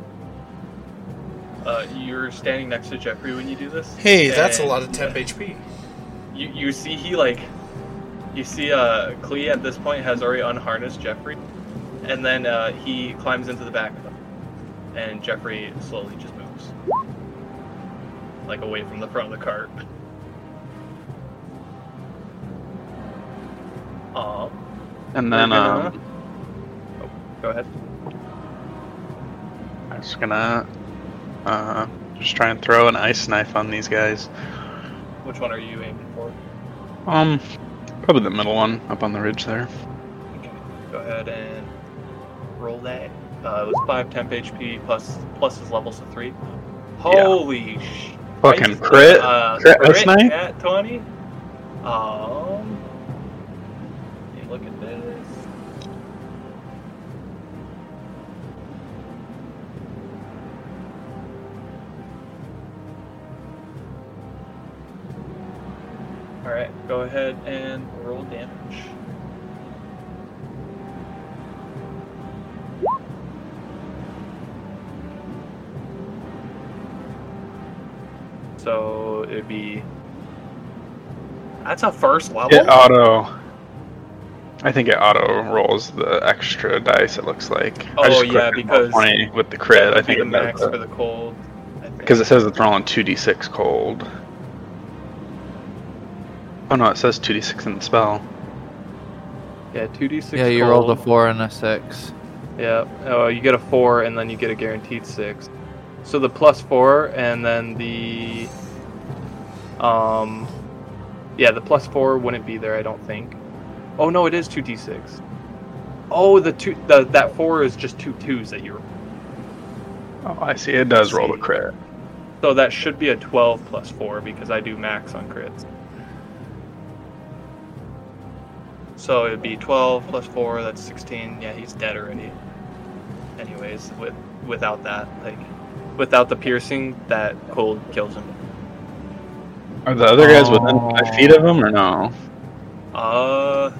Uh, you're standing next to Jeffrey when you do this. Hey, that's a lot of temp HP. You you see he like, you see uh Klee at this point has already unharnessed Jeffrey, and then uh, he climbs into the back of them, and Jeffrey slowly just moves, like away from the front of the cart. Um, And then gonna- um, oh, go ahead. I'm just gonna uh, just try and throw an ice knife on these guys. Which one are you aiming for? Um, probably the middle one up on the ridge there. Okay, go ahead and roll that. Uh, it was 5 temp HP plus plus his levels of 3. Holy sh! Fucking crit, Uh, crit ice crit knife. at 20? Um. Look at this. Alright, go ahead and roll damage. So it'd be. That's a first level. It auto. I think it auto rolls the extra dice. It looks like. I Oh, just yeah, because- twenty with the crit. I think the max for the cold. Because it says it's rolling two d six cold. Oh no, it says two d six in the spell. yeah, two d six. Yeah, you rolled a four and a six. Yeah. Oh, you get a four, and then you get a guaranteed six. So the plus four, and then the. Um. Yeah, the plus four wouldn't be there, I don't think. Oh no, it is two d six. Oh, the two, the that four is just two twos that you're. Oh, I see. It does roll the crit. So that should be a twelve plus four because I do max on crits. So it'd be twelve plus four. That's sixteen. Yeah, he's dead already. Anyways, with without that, like, without the piercing, that cold kills him. Are the other guys within five feet of him or no? Uh,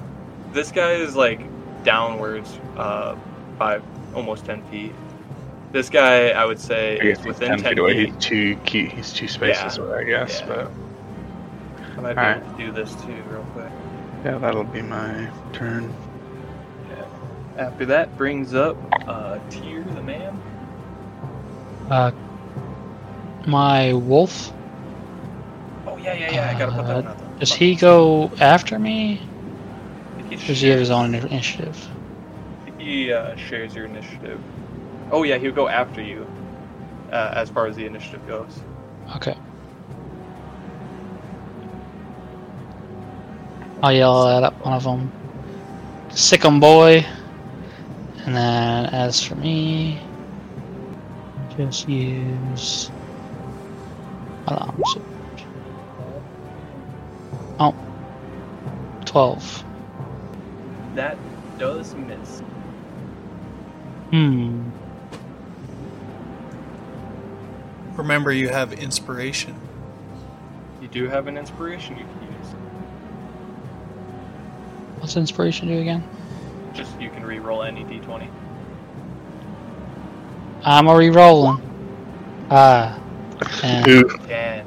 this guy is like downwards, uh, five, almost ten feet. This guy, I would say, I is he's within 10 feet away. feet. He's two key. He's two spaces Yeah. away, I guess. Yeah. But I might be Alright. able to do this too, real quick. yeah, that'll be my turn. Yeah. After that brings up uh, Tyr the man. Uh, my wolf. Oh yeah, yeah, yeah. I gotta put that Uh, one. Does he go after me? He, does have his shares- own initiative? He uh, shares your initiative. Oh yeah, he'll go after you. uh, as far as the initiative goes. Okay. I'll yell at one of them. Sick 'em, boy. And then as for me, just use. Alarm switch. Oh. 12. That does miss. Hmm. Remember, you have inspiration. You do have an inspiration you can use. What's inspiration do again? Just you can re-roll any d20. I'm a re-rolling. Ah. And Ten.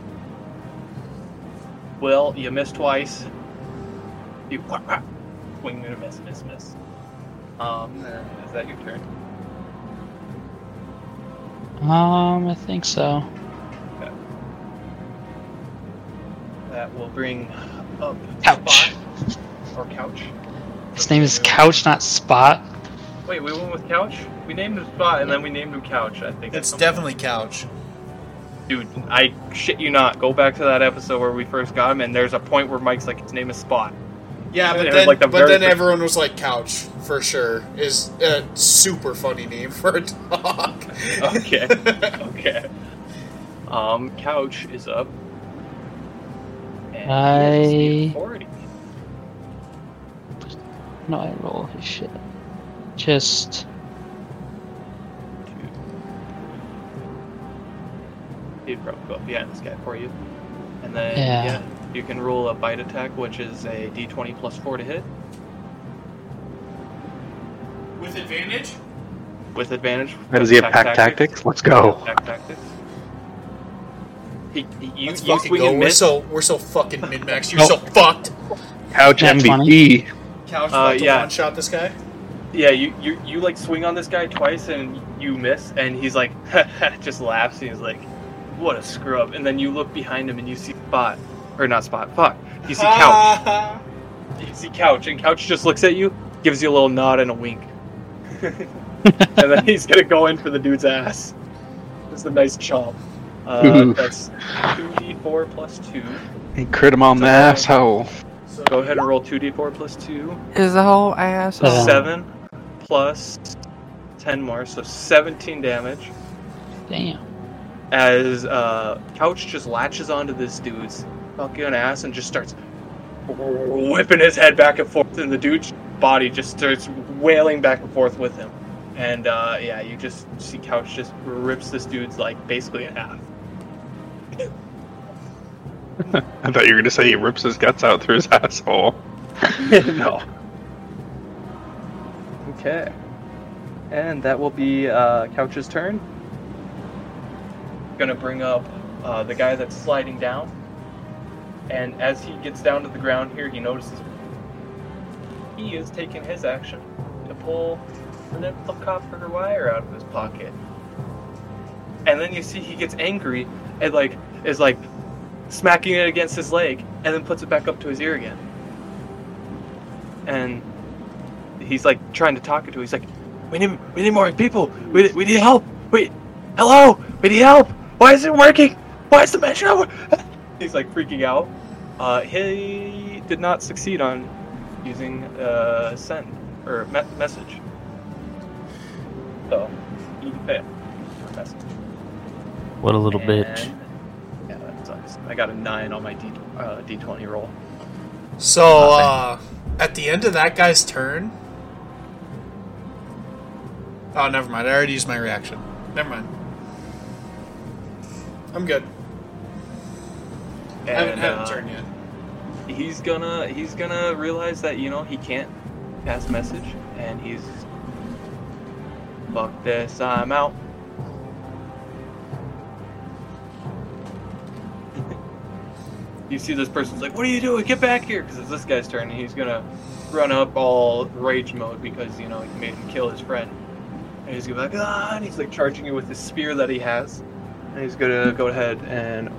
Well, you missed twice. You swing and a miss, miss, miss. Um, is that your turn? um, I think so. That will bring up Couch. Spot, or couch. His name is Couch, not Spot. Wait, we went with couch. We named him Spot, and then we named him Couch. I think It's at some definitely couch. dude. I shit you not. Go back to that episode where we first got him, and there's a point where Mike's like, his name is Spot. Yeah, but then, like the but then everyone was like, "Couch for sure" is a super funny name for a dog. Okay. okay. Um, Couch is up. And he I- 40. No, I roll his shit. Just He'd probably go up behind this guy for you. And then, Yeah. yeah. You can roll a bite attack, which is a d20 plus 4 to hit, With advantage. with advantage. does he have Pack pack tactics? Let's go. Pack tactics. He, he, you, Let's you fucking go. We're miss. so we're so fucking min max. You're Nope. so fucked. Couch Nat MVP. Couch Uh, about to yeah. one shot this guy. Yeah, you, you you like swing on this guy twice and you miss, and he's like just laughs and he's like, "What a scrub!" And then you look behind him and you see Spot, or not Spot, fuck, you see Couch, you see Couch, and Couch just looks at you, gives you a little nod and a wink, and then he's gonna go in for the dude's ass. It's a nice chomp. Uh, Ooh. that's two d four plus two. He crit him on the asshole. So Go ahead and roll two d four plus two. Is the whole ass? Seven. Seven plus ten more, so seventeen damage. damn. as uh, Couch just latches onto this dude's fucking ass and just starts whipping his head back and forth, and the dude's body just starts wailing back and forth with him. And uh, yeah, you just see Couch just rips this dude's like basically in half. I thought you were gonna say he rips his guts out through his asshole. no. Okay. And that will be uh, Couch's turn. Gonna bring up uh, the guy that's sliding down. And as he gets down to the ground here, he notices he is taking his action to pull a little copper wire out of his pocket. And then you see he gets angry and like is like smacking it against his leg and then puts it back up to his ear again and he's like trying to talk it to. He's like, "We need, we need more people. We, we need help. Wait, hello, we need help. Why is it working? Why is the measure He's like freaking out. Uh, he did not succeed on using uh, send or me- message. So he failed for message. What a little And- bitch. Yeah, that sucks. I got a nine on my D uh, D twenty roll. So uh, at the end of that guy's turn. Oh, never mind. I already used my reaction. Never mind. I'm good. Haven't And, had a uh, yet. he's gonna he's gonna realize that you know he can't pass message and he's fuck this i'm out. You see this person's like what are you doing? Get back here. Because it's this guy's turn and he's gonna run up all rage mode because you know he made him kill his friend. And he's gonna be like ah and he's like charging you with the spear that he has. And he's gonna go ahead and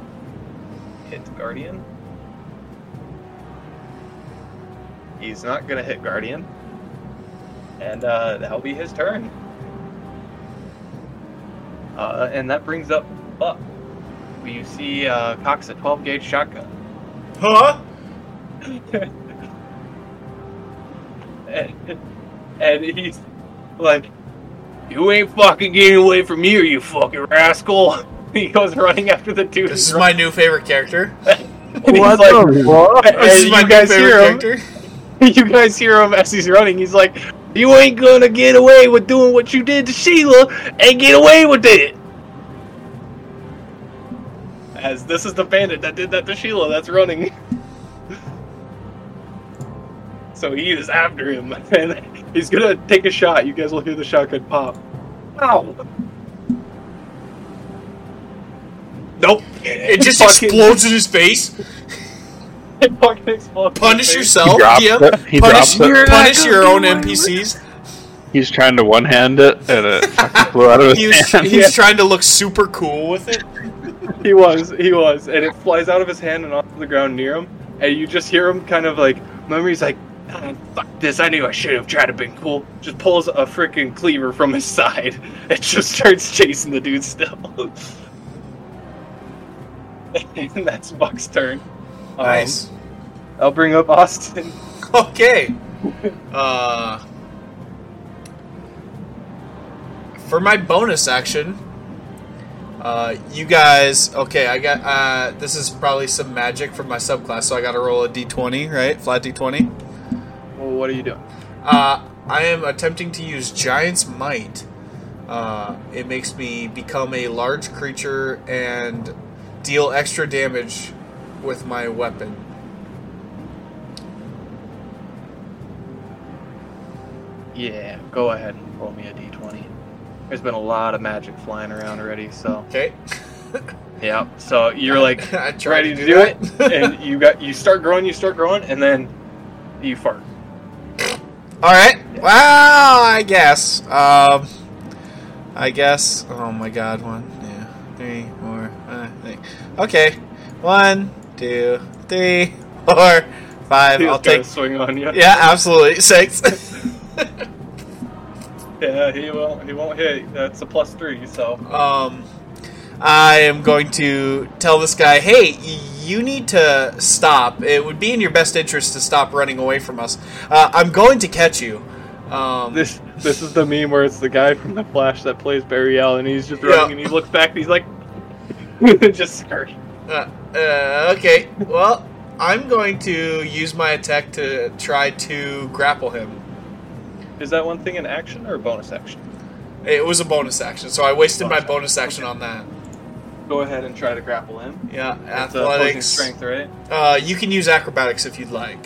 hit guardian He's not gonna hit Guardian. And uh, that'll be his turn. Uh, and that brings up Buck. You see uh, Cox a 12 gauge shotgun. Huh? and, and he's like, "You ain't fucking getting away from here, you fucking rascal!" He goes running after the dude. This is my new favorite character. and he's What like, the fuck? This is my you new guys favorite hear him. character. You guys hear him as he's running. He's like, "You ain't gonna get away with doing what you did to Sheila, and get away with it." As this is the bandit that did that to Sheila. That's running. So he is after him, and he's gonna take a shot. You guys will hear the shotgun pop. Ow! Nope. It just explodes in his face. It fucking explodes. Punish yourself. He drops yeah. it. He punish drops it. punish your own gonna NPCs. He's trying to one hand it, and it fucking flew out of He his was, hand. he was trying to look super cool with it. He was, he was, and it flies out of his hand and onto the ground near him, and you just hear him kind of like, remember he's like, "Ah, fuck this, I knew I should have tried to be cool. Just pulls a freaking cleaver from his side and just starts chasing the dude still. And that's Buck's turn. Um, Nice. I'll bring up Austin. Okay. Uh, for my bonus action, uh, you guys. Okay, I got. Uh, this is probably some magic from my subclass, so I got to roll a d20, right? Flat d20. Well, what are you doing? Uh, I am attempting to use Giant's Might. Uh, it makes me become a large creature and deal extra damage with my weapon. Yeah, go ahead and roll me a d20. There's been a lot of magic flying around already, so Okay. yeah. So you're like I ready to do it, and you got you start growing, you start growing, and then you fart. All right. Well, I guess. Um, I guess. Oh my God. One, Okay. One, two, three, four, five. He's I'll take. swing on you. Yeah, absolutely. Six. Yeah, he won't. He won't hit. That's a plus three. So um, I am going to tell this guy, hey, you need to stop. It would be in your best interest to stop running away from us. Uh, I'm going to catch you. Um, this this is the meme where it's the guy from the Flash that plays Barry Allen. He's just Yeah. running and he looks back and he's like, just skirt. Uh, uh, okay, well, I'm going to use my attack to try to grapple him. Is that one thing an action or a bonus action? It was a bonus action, so I wasted my Bonus bonus action on that. Go ahead and try to grapple him. Yeah, It's uh, athletics. strength, right? Uh, you can use acrobatics if you'd like.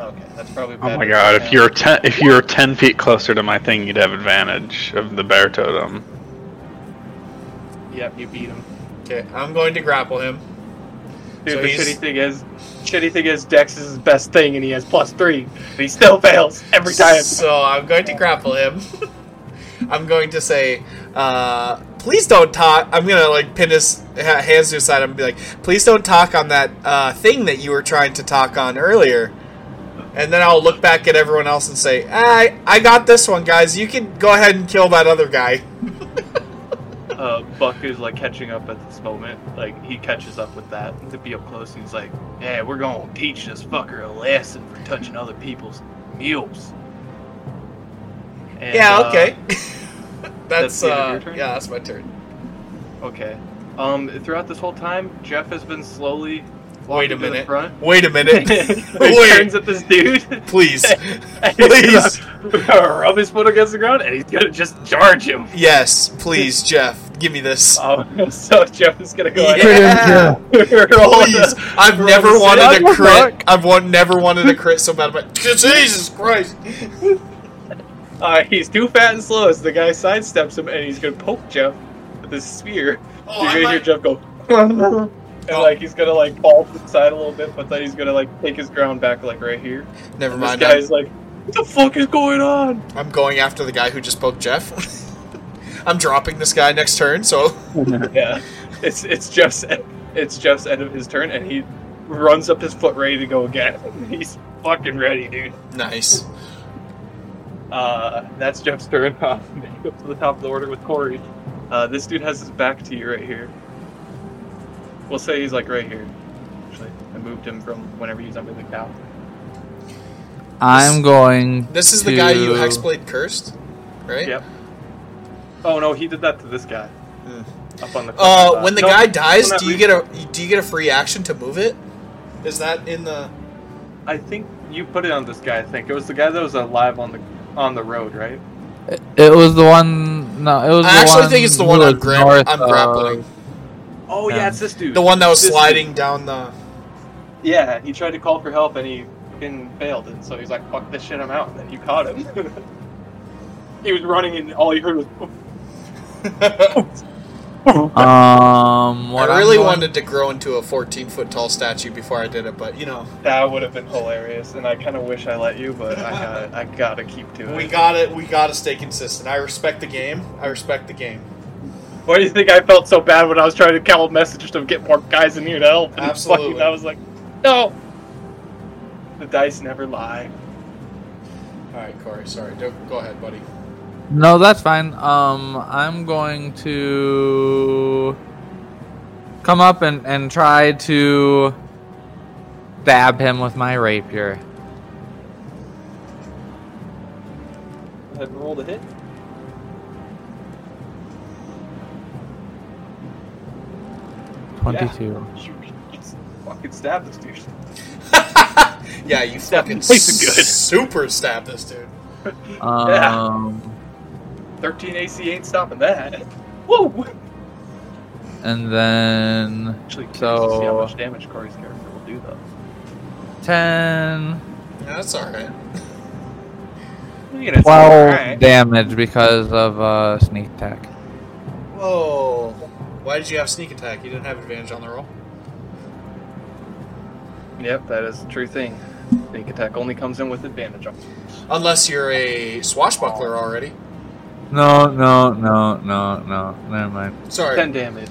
Okay, that's probably. Oh my god! than- If you're ten, if you're ten feet closer to my thing, you'd have advantage of the bear totem. Yep, you beat him. Okay, I'm going to grapple him. Dude, So the he's- shitty thing is, shitty thing is, Dex is his best thing, and he has plus three, but he still fails every time. So I'm going to grapple him. I'm going to say, uh, please don't talk. I'm gonna like pin his hands to his side and be like, please don't talk on that uh, thing that you were trying to talk on earlier. And then I'll look back at everyone else and say, I I got this one, guys. You can go ahead and kill that other guy. uh, Buck is like catching up at this moment. Like he catches up with that to be up close. And he's like, "Yeah, we're gonna teach this fucker a lesson for touching other people's mules." And, yeah, uh, okay. that's that's of uh, yeah, that's my turn. okay. Um, throughout this whole time, Jeff has been slowly. Wait a walking to minute. front. Wait a minute. he Wait, turns at this dude. please, please. rub his foot against the ground, and he's gonna just charge him. Yes, please, Jeff, give me this. Um, so Jeff is gonna go ahead. Yeah. Please, the- I've never wanted save. a crit. I've one, never wanted a crit so bad. But Jesus Christ! Uh, he's too fat and slow as the guy sidesteps him, and he's gonna poke Jeff with his spear. Oh, You're I gonna hear Jeff go, and like he's gonna like fall to the side a little bit, but then he's gonna like take his ground back like right here. Never And this mind. guy's like, "What the fuck is going on?" I'm, I'm going after the guy who just poked Jeff. I'm dropping this guy next turn. So yeah, it's it's Jeff's it's Jeff's end of his turn, and he runs up his foot ready to go again. He's fucking ready, dude. nice. Uh, that's Jeff's turn. Uh, go to the top of the order with Corey. Uh, this dude has his back to you right here. We'll say he's like right here. Actually, I moved him from whenever he's under the cow. I'm going. This is the guy you to- hexblade cursed, right? Yep. Oh no, he did that to this guy. Hmm. Up on the. Uh, when the No, guy dies, do you get a do you get a free action to move it? Is that in the? I think you put it on this guy. I think it was the guy that was alive on the on the road, right? It was the one. No, it was. I the actually one think it's the who one I'm, gra- north I'm of- grappling. Oh yeah, Yeah. it's this dude. The one that was This dude. sliding down the. Yeah, he tried to call for help and he fucking failed, and so he's like, "Fuck this shit, I'm out." And then you caught him. he was running, and all you heard was. Um, what I I'm really going- wanted to grow into a 14 foot tall statue before I did it, but you know, That would have been hilarious, and I kind of wish I let you, but I gotta, I gotta keep to it. we got it. We got to stay consistent. I respect the game. I respect the game. Why do you think I felt so bad when I was trying to call messages to get more guys in here to help? And Absolutely. fucking- I was like, no. The dice never lie. All right, Corey. Sorry. Go go ahead, buddy. No, that's fine. Um, I'm going to come up and, and try to stab him with my rapier. Go ahead and roll the hit. Twenty-two. You, you fucking stab this dude. Yeah, you Step fucking place is good. super stab this dude. Um, 13 AC ain't stopping that. Whoa! and then Actually, curious to see how So- much damage Corey's character will do, though. ten. Yeah, that's all right. Look at it, it's 12 alright. damage because of uh, sneak attack. Whoa. Why did you have sneak attack? You didn't have advantage on the roll. Yep, that is a true thing. Sneak attack only comes in with advantage on Unless you're a swashbuckler already. No, no, no, no, no. Never mind. Sorry. 10 damage.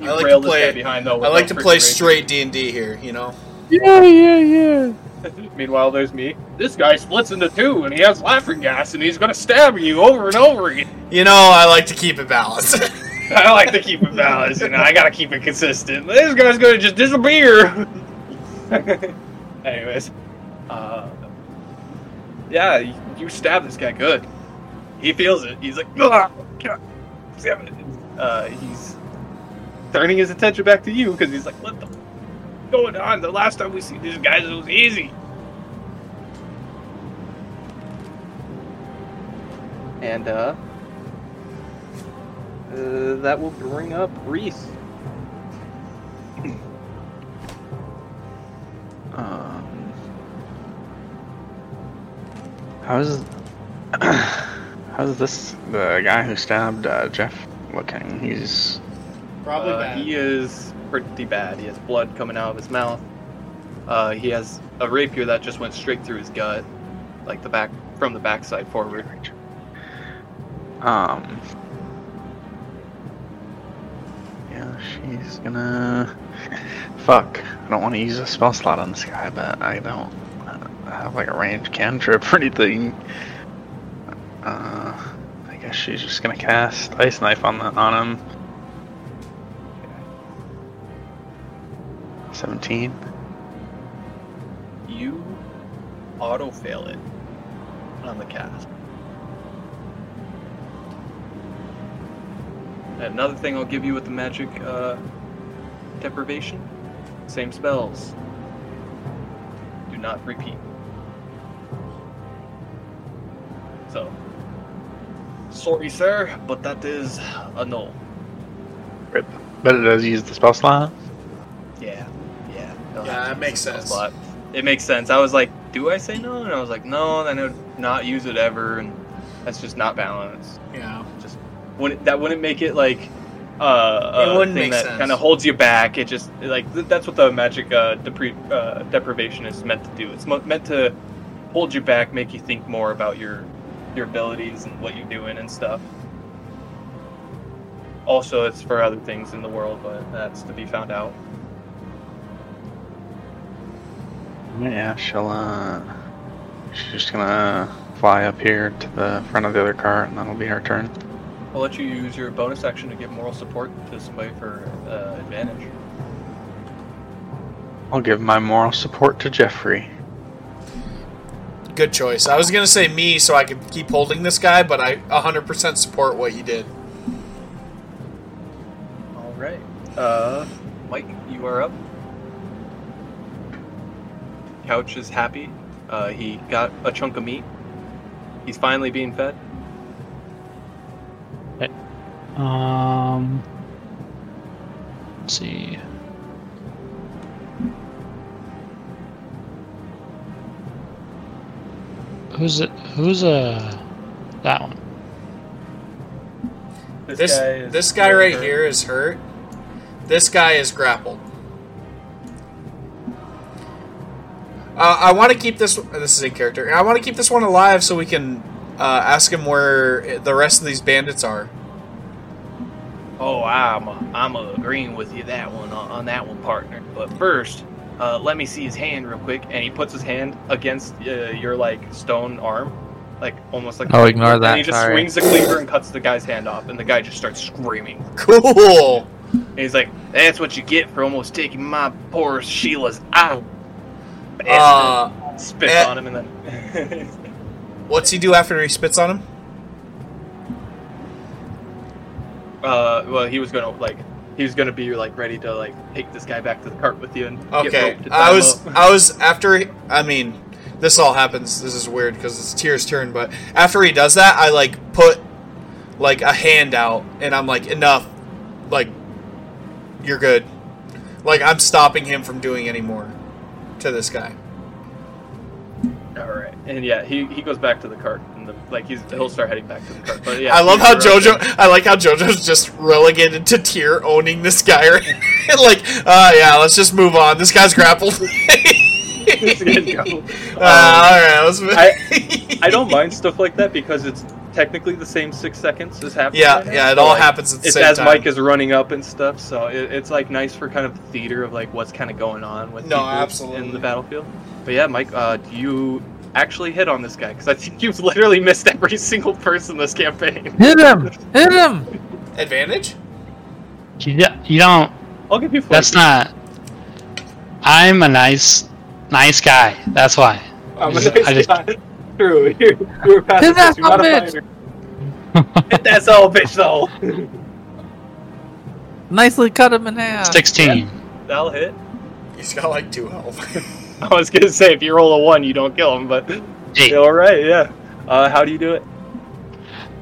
You I like to play- behind, though, I like to play straight D and D here. You know. Yeah, yeah, yeah. Meanwhile, there's me. This guy splits into two, and he has laughing gas, and he's gonna stab you over and over again. You know, I like to keep it balanced. I like to keep it balanced, and I gotta keep it consistent. This guy's gonna just disappear. Anyways, uh, yeah, you, you stab this guy good. He feels it. He's like, "Ah, God damn it." Uh, he's turning his attention back to you because he's like, what the going on? The last time we see these guys, it was easy. And uh, uh, that will bring up Reese. Um, how's how's this the guy who stabbed uh, Jeff looking? He's Probably Uh. He is pretty bad. He has blood coming out of his mouth. Uh, he has a rapier that just went straight through his gut, like the back from the backside forward. um. Yeah, she's gonna. Fuck. I don't want to use a spell slot on this guy, but I don't have like a range cantrip or anything. Uh, I guess she's just gonna cast ice knife on the on him. Seventeen. You auto fail it on the cast. And another thing I'll give you with the magic uh, deprivation: same spells. Do not repeat. So, sorry, sir, but that is a no. Rip. But it does use the spell slot. Yeah, yeah. they'll Yeah, have to that use makes sense. slot. It makes sense. I was like, do I say no? And I was like, no. Then I would not use it ever, and that's just not balanced. Yeah. Just wouldn't that wouldn't make it like uh, It a wouldn't thing make that sense. kind of holds you back. It just like th- that's what the magic uh, depre- uh, deprivation is meant to do. It's mo- meant to hold you back, make you think more about your your abilities and what you're doing and stuff. Also, it's for other things in the world, but that's to be found out. Yeah, she'll uh she's just gonna fly up here to the front of the other car and that'll be her turn. I'll let you use your bonus action to give moral support to somebody for uh, advantage. I'll give my moral support to Jeffrey. Good choice. I was gonna say me so I could keep holding this guy, but I 100% support what you did. All right. Uh, Mike, you are up. Couch is happy. Uh, he got a chunk of meat. He's finally being fed. Um. Let's see. Who's it? Who's uh that one? This guy this guy right hurt. here is hurt. This guy is grappled. Uh, I want to keep this. This is in character. I want to keep this one alive so we can uh, ask him where the rest of these bandits are. Oh, I'm I'm agreeing with you that one on, on that one, partner. But first, uh, let me see his hand real quick. And he puts his hand against uh, your like stone arm, like almost like. Oh, ignore that, And he just sorry. swings the cleaver and cuts the guy's hand off, and the guy just starts screaming. Cool. And he's like, "That's what you get for almost taking my poor Sheila's out." Uh, Spits eh. on him and then. what's he do after he spits on him? uh, well, he was gonna like. He was gonna be like ready to like take this guy back to the cart with you and Okay, I was up. I was after. He, I mean, this all happens. This is weird because it's Tier's turn. But after he does that, I like put like a hand out, and I'm like, enough. Like, you're good. Like I'm stopping him from doing any more to this guy. All right, and yeah, he, he goes back to the cart, and the, like he's he'll start heading back to the cart. But yeah, I love how. JoJo. I like how JoJo's just relegated to Tier owning this guy. like, uh, yeah, let's just move on. This guy's grappled. He's gonna go. Uh, all right, let's. Move. I- I don't mind stuff like that because it's technically the same six seconds as happening. Yeah, right now. yeah, it So, all like, happens at the It's same as time. Mike is running up and stuff, so it, it's like nice for kind of theater of like what's kind of going on with No, absolutely. in the battlefield. But yeah, Mike, uh, do you actually hit on this guy? Because I think you've literally missed every single person this campaign. Hit him! Hit him! Advantage? You, you don't. I'll give you. That's not. I'm a nice, nice guy. That's why. I'm a I just- nice I just- guy. True. You're, you're past Hit that You're not a fighter. Hit that son of a bitch though. Nicely cut him in half. Sixteen. That'll hit. He's got like two health. I was gonna say if you roll a one, you don't kill him, but Eight. all right, yeah. Uh, how do you do it?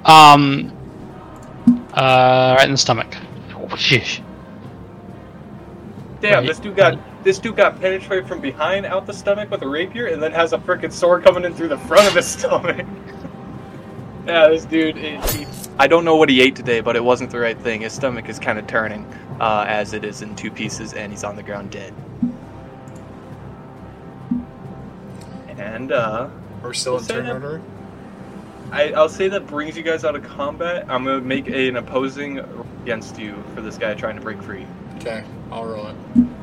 Um. Uh, right in the stomach. Oh, sheesh. Damn, Right. this dude got this dude got penetrated from behind out the stomach with a rapier, and then has a freaking sword coming in through the front of his stomach. yeah, this dude. It, he, I don't know what he ate today, but it wasn't the right thing. His stomach is kind of turning, uh, as it is in two pieces, and he's on the ground dead. And uh, We're still in turn order. I, I'll say that brings you guys out of combat. I'm gonna make an opposing against you for this guy trying to break free. Okay, I'll roll it.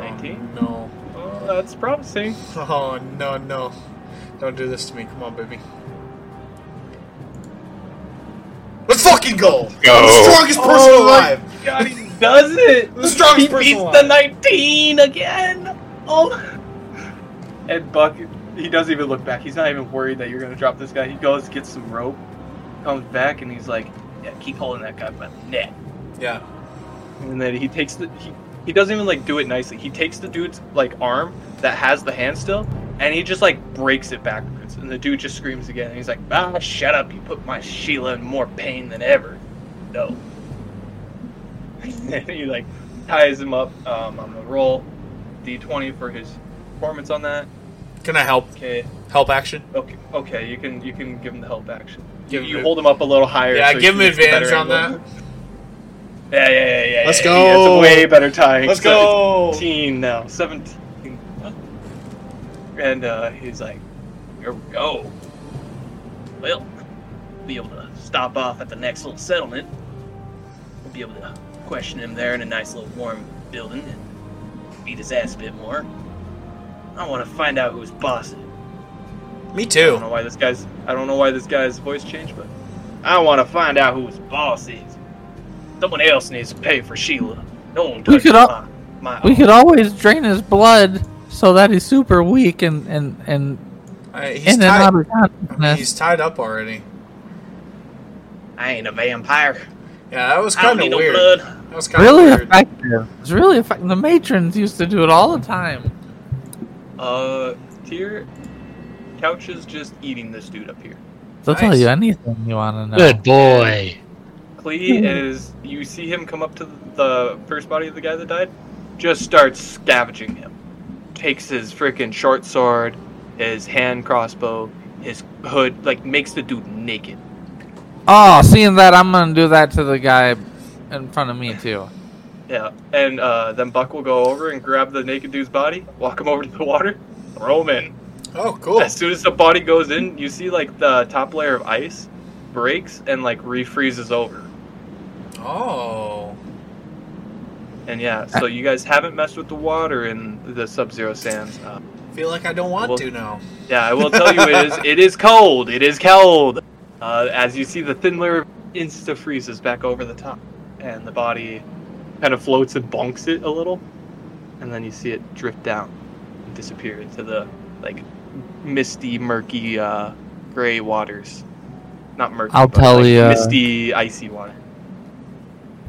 19? Oh, no. Oh, that's promising. Oh no no! Don't do this to me. Come on, baby. Let's fucking go! Go. The strongest person Oh my alive. God, he does it! The strongest he person beats alive. the 19 again! Oh! And Buck, he doesn't even look back. He's not even worried that you're gonna drop this guy. He goes, gets some rope, comes back, and he's like, yeah, keep holding that guy by the neck. Yeah. And then he takes the he, he doesn't even like do it nicely. He takes the dude's like arm that has the hand still, and he just like breaks it backwards. And the dude just screams again. And he's like, "Ah, shut up! You put my Sheila in more pain than ever." No. and he like ties him up. Um, I'm gonna roll d20 for his performance on that. Can I help? Okay. Help action? Okay. Okay. You can you can give him the help action. Give you you hold him up a little higher. Yeah, so give him advantage on angle. that. Yeah, yeah, yeah, yeah. Let's yeah, He has a way better timing. Let's go. 17 now. 17. And uh, he's like, here we go. Well, we'll be able to stop off at the next little settlement. We'll be able to question him there in a nice little warm building and beat his ass a bit more. I want to find out who's boss. Me too. I don't know why this guy's. I don't know why this guy's voice changed, but I want to find out who his boss is. Someone else needs to pay for Sheila. No one We touches could al- my, my We could always drain his blood so that he's super weak and and and Uh, he's, and tied, of consciousness. he's tied up already. I ain't a vampire. Yeah, that was I don't kind of need no weird. blood. That was kind of really weird. effective. It's really effective. The matrons used to do it all the time. Uh, Tier, Couch is just eating this dude up here. They'll tell you anything you want to know. Good boy. Clee is you see him come up to the first body of the guy that died, just starts scavenging him. Takes his freaking short sword, his hand crossbow, his hood, like makes the dude naked. Oh, seeing that, I'm gonna do that to the guy in front of me too. Yeah, and uh, then Buck will go over and grab the naked dude's body, walk him over to the water, throw him in. Oh, cool. As soon as the body goes in, you see like the top layer of ice breaks and like refreezes over. Oh. And yeah, so you guys haven't messed with the water in the Sub-Zero Sands. Uh, Feel like I don't want Well- to now. Yeah, I will tell you it is it is cold. It is cold. Uh, as you see the thin layer insta freezes back over the top, and the body kind of floats and bonks it a little, and then you see it drift down and disappear into the like misty, murky, uh, gray waters. Not murky. I'll but, tell like, ya- misty, icy water.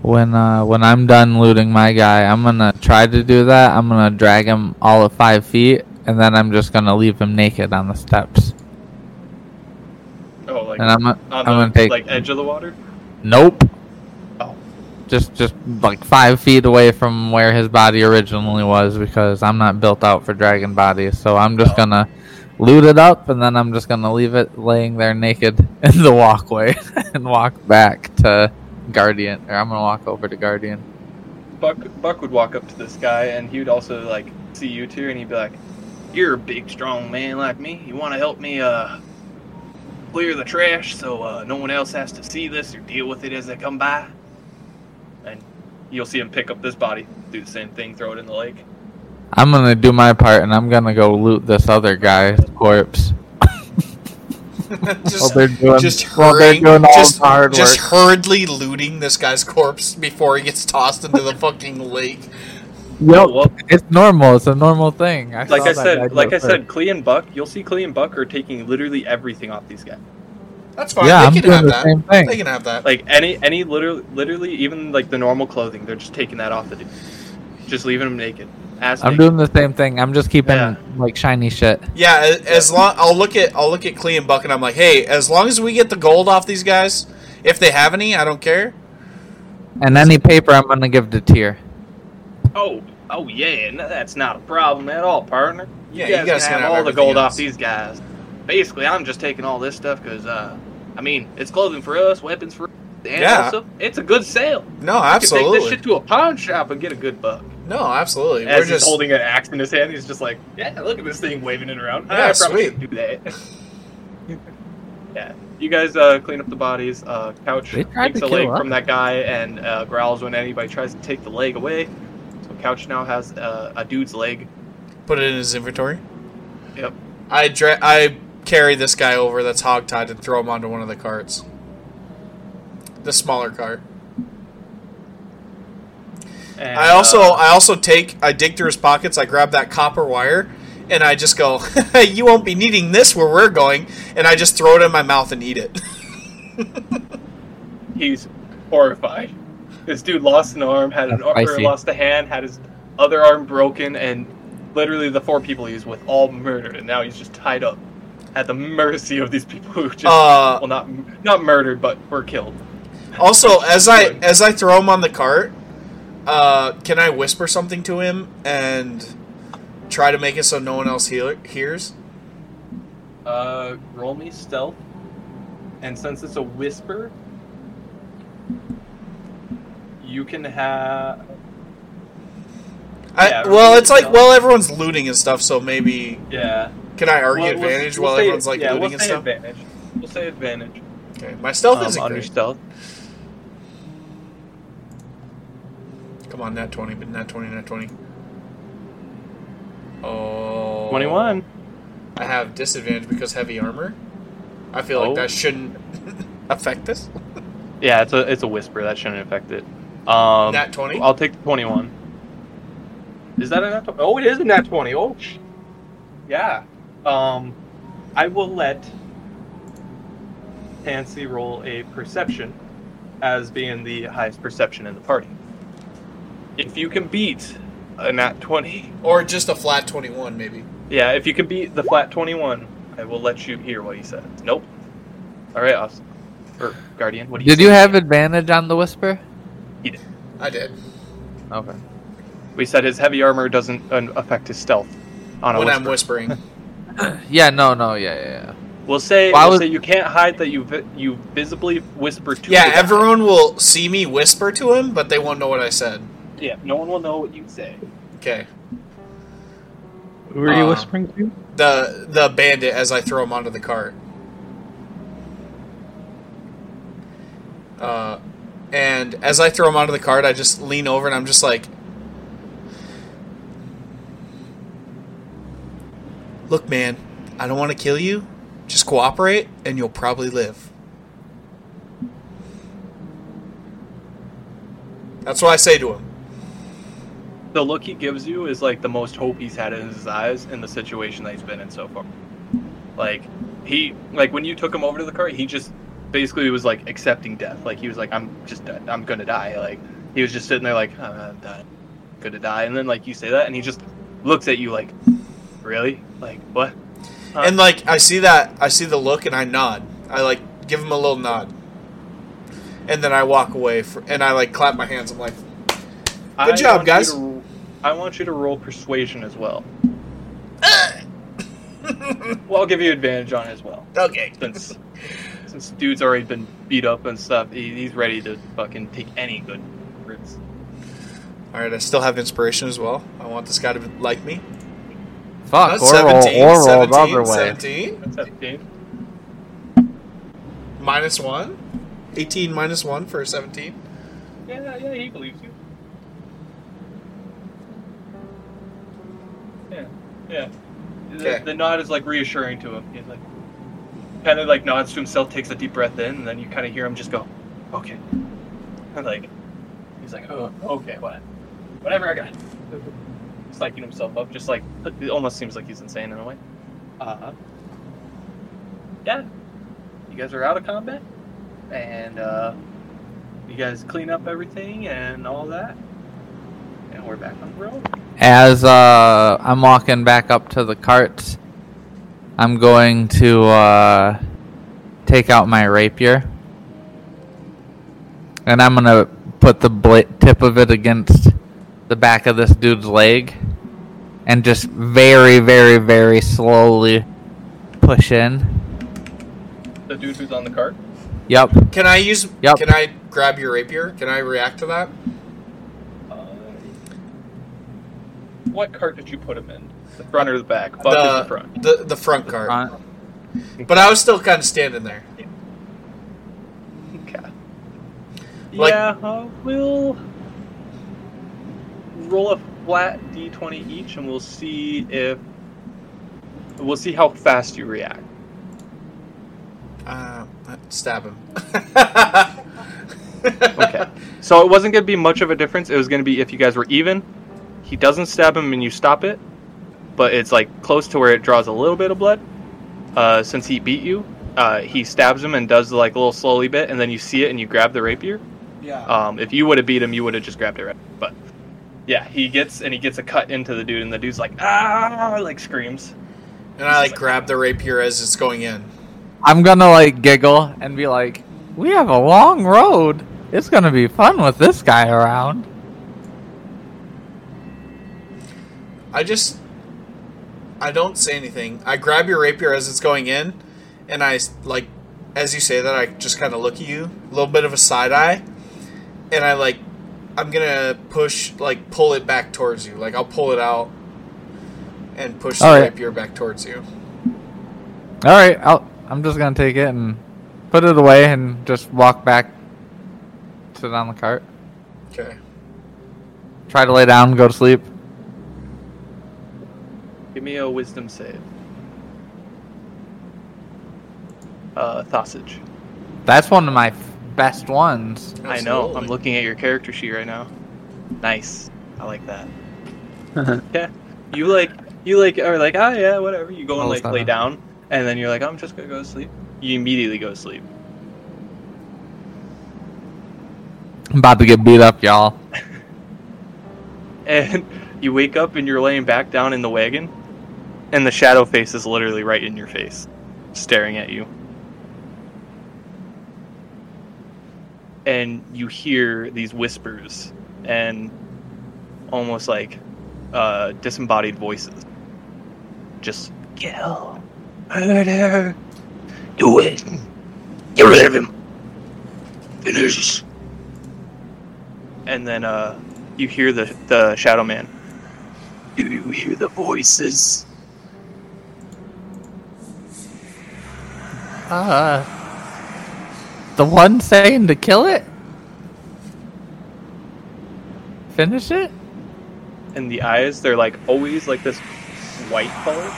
When uh, when I'm done looting my guy, I'm gonna try to do that. I'm gonna drag him all of five feet, and then I'm just gonna leave him naked on the steps. Oh, like And I'm on I'm the gonna take like edge of the water. nope. Oh. Just just like five feet away from where his body originally was, because I'm not built out for dragon bodies. So I'm just Oh. gonna loot it up, and then I'm just gonna leave it laying there naked in the walkway, and walk back to Guardian. Or I'm gonna walk over to Guardian. Buck Buck would walk up to this guy and he would also like see you two and he'd be like, You're a big strong man like me. You wanna help me uh clear the trash so uh, no one else has to see this or deal with it as they come by? And you'll see him pick up this body, do the same thing, throw it in the lake. I'm gonna do my part, and I'm gonna go loot this other guy's corpse. While just, they're doing, just while they're doing all just, the hard just work. hurriedly looting this guy's corpse before he gets tossed into the fucking lake. Yep, well- it's normal. It's a normal thing. I Like I said, like it I said, first. Clee and Buck, you'll see Clee and Buck are taking literally everything off these guys. That's fine. Yeah, they I'm can doing have the that. same thing. They can have that. Like any any literally literally even like the normal clothing, they're just taking that off the dude. Just leaving him naked. Ass I'm doing the same thing. I'm just keeping Yeah. like shiny shit. Yeah, as long I'll look at I'll look at Clee and Buck and I'm like, hey, as long as we get the gold off these guys, if they have any, I don't care. And any paper I'm gonna give to Tier. Oh, oh yeah, no, that's not a problem at all, partner. You Yeah, you guys, guys can can have have all the gold else. off these guys. Basically, I'm just taking all this stuff because, uh, I mean, it's clothing for us, weapons for us, and Yeah. also it's a good sale. No, You can take this shit to a pawn shop and get a good buck. No, absolutely. As We're he's just holding an axe in his hand, he's just like, "Yeah, look at this thing waving it around. Yeah, I probably sweet. should do that." yeah, you guys uh, clean up the bodies. Uh, Couch takes a leg kill us. from that guy and uh, growls when anybody tries to take the leg away. So Couch now has uh, a dude's leg. put it in his inventory. Yep. I dra- I carry this guy over that's hogtied and throw him onto one of the carts. The smaller cart. And, I also uh, I also take I dig through his pockets, I grab that copper wire, and I just go, "You won't be needing this where we're going," and I just throw it in my mouth and eat it. he's horrified. This dude lost an arm, had an That's ar- or spicy. lost a hand, had his other arm broken, and literally the four people he was with all murdered, and now he's just tied up at the mercy of these people who just Uh, well not not murdered but were killed. Also, as I as I throw him on the cart, uh, can I whisper something to him and try to make it so no one else hear- hears? Uh, roll me stealth, and since it's a whisper, you can have I, Yeah, well, it's like well, everyone's looting and stuff, so maybe yeah. can I argue We'll- we'll- advantage we'll while say- everyone's like yeah, looting we'll and say stuff? advantage. We'll say advantage. Okay, my stealth um, isn't on your great. stealth. Come on, nat twenty, but nat twenty, not twenty. Oh, 21. I have disadvantage because heavy armor. I feel like Oh. that shouldn't. affect this? Yeah, it's a it's a whisper that shouldn't affect it. Um, Nat 20? I'll take the twenty-one. Is that a nat? 20? Oh, it is a nat twenty. Oh, yeah. Um, I will let Tansy roll a perception as being the highest perception in the party. If you can beat a nat twenty, Or just a flat 21, maybe. yeah, if you can beat the flat twenty-one, I will let you hear what he said Nope. All right, Austin or Guardian. What do you? Did you have advantage on the whisper? he did I did. Okay. We said his heavy armor doesn't uh, affect his stealth. On a When I'm whispering. Yeah, no, no, yeah, yeah, yeah. We'll say, Well, I we'll was- say you can't hide that you vi- you visibly whisper to. yeah, the guy. everyone will see me whisper to him, but they won't know what I said. Yeah, no one will know what you say. Okay. Who are you Uh, whispering to? The the bandit as I throw him onto the cart. Uh, and as I throw him onto the cart, I just lean over and I'm just like, "Look, man, I don't want to kill you. Just cooperate, and you'll probably live." That's what I say to him. The look he gives you is like the most hope he's had in his eyes in the situation that he's been in so far. Like he, like when you took him over to the car, he just basically was like accepting death. Like he was like, "I'm just, dead. I'm gonna die." Like he was just sitting there like, "I'm I'm dying. gonna die," and then like you say that, and he just looks at you like, "Really? Like what?" Huh? And like I see that, I see the look, and I nod. I like give him a little nod, and then I walk away. For, and I like clap my hands. I'm like, I job, want you guys. To- I want you to roll persuasion as well. well, I'll give you advantage on it as well. okay. Since since dude's already been beat up and stuff, he, he's ready to fucking take any good risks. All right, I still have inspiration as well. I want this guy to like me. Fuck, That's or roll, 17, or roll the 17, other way. 17, That's 17. minus one. 18 minus one for 17. Yeah, yeah, he believes you. Yeah, yeah. The, Okay. the nod is like reassuring to him. He's like, kind of like nods to himself, takes a deep breath in, and then you kind of hear him just go, "Okay," and like, he's like, "Oh, okay, what, whatever, I got." it." Psyching himself up, just like it almost seems like he's insane in a way. Uh, huh. yeah, you guys are out of combat, and uh, you guys clean up everything and all that, and we're back on the road. As uh, I'm walking back up to the carts, I'm going to uh, take out my rapier, and I'm gonna put the bla- tip of it against the back of this dude's leg, and just very, very, very slowly push in. The dude who's on the cart. Yep. Can I use? Yep. Can I grab your rapier? Can I react to that? Uh, what cart did you put him in? The front or the back? Buck is the front. The the front cart. Front. But I was still kind of standing there. Okay. Like- yeah, uh, we'll roll a flat d20 each, and we'll see if we'll see how fast you react. Uh, stab him. Okay. So it wasn't going to be much of a difference. It was going to be if you guys were even. He doesn't stab him and you stop it, but it's like close to where it draws a little bit of blood. Uh, since he beat you, uh, he stabs him and does like a little slowly bit, and then you see it and you grab the rapier. Yeah. Um, if you would have beat him, you would have just grabbed it right. But yeah, he gets and he gets a cut into the dude, and the dude's like ah, like screams. and I like grab the rapier as it's going in. I'm gonna like giggle and be like, "We have a long road. It's gonna be fun with this guy around." I just, I don't say anything. I grab your rapier as it's going in, and I like, as you say that, I just kind of look at you, a little bit of a side eye, and I like, I'm gonna push, like, pull it back towards you. Like, I'll pull it out and push the right. rapier back towards you. All right, I'll, I'm just gonna take it and put it away and just walk back, sit on the cart, Okay. try to lay down, go to sleep. Give me a wisdom save. Uh, Thosage. That's one of my f- best ones. I know. I'm looking at your character sheet right now. Nice. I like that. yeah. You like you like are like ah yeah whatever. You go and Oh, like lay down, and then you're like I'm just gonna go to sleep. You immediately go to sleep. I'm about to get beat up, y'all. and you wake up and you're laying back down in the wagon, and the shadow face is literally right in your face, staring at you. And you hear these whispers and almost like uh, disembodied voices. Just kill, murder, do it, get rid of him, finish. And then uh, you hear the the shadow man. Do you hear the voices? Uh, the one saying to kill it? Finish it? And the eyes, they're like always like this white color,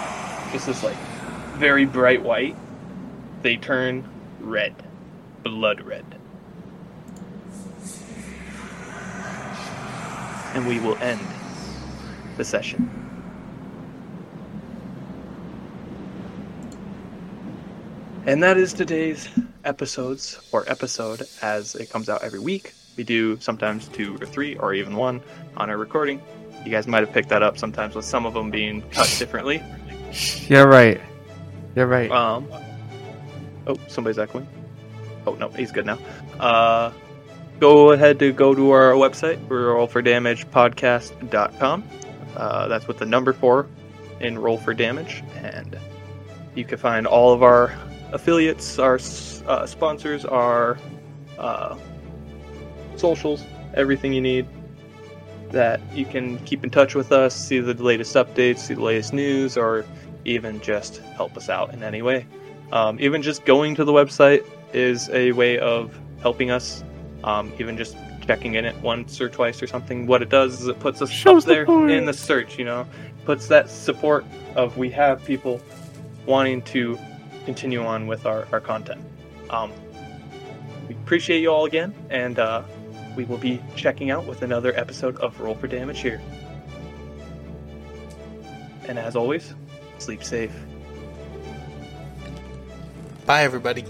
just this like very bright white. They turn red, blood red. And we will end the session. And that is today's episodes or episode as it comes out every week. We do sometimes two or three or even one on our recording. You guys might have picked that up sometimes with some of them being cut differently. You're right. You're right. Um, oh, somebody's echoing. Oh no, he's good now. Uh, go ahead to go to our website, roll4damagepodcast.com. Uh, that's with the number four in Roll for Damage, and you can find all of our affiliates, our uh, sponsors, our uh, socials, everything you need. That you can keep in touch with us, see the latest updates, see the latest news, or even just help us out in any way. Um, even just going to the website is a way of helping us. Um, even just checking in it once or twice or something. What it does is it puts us Show up there support. in the search. You know, puts that support of we have people wanting to continue on with our, our content. Um, we appreciate you all again, and uh, we will be checking out with another episode of Roll for Damage here. And as always, sleep safe. Bye, everybody.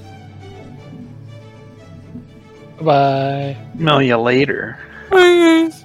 Bye. Smell you later. Please.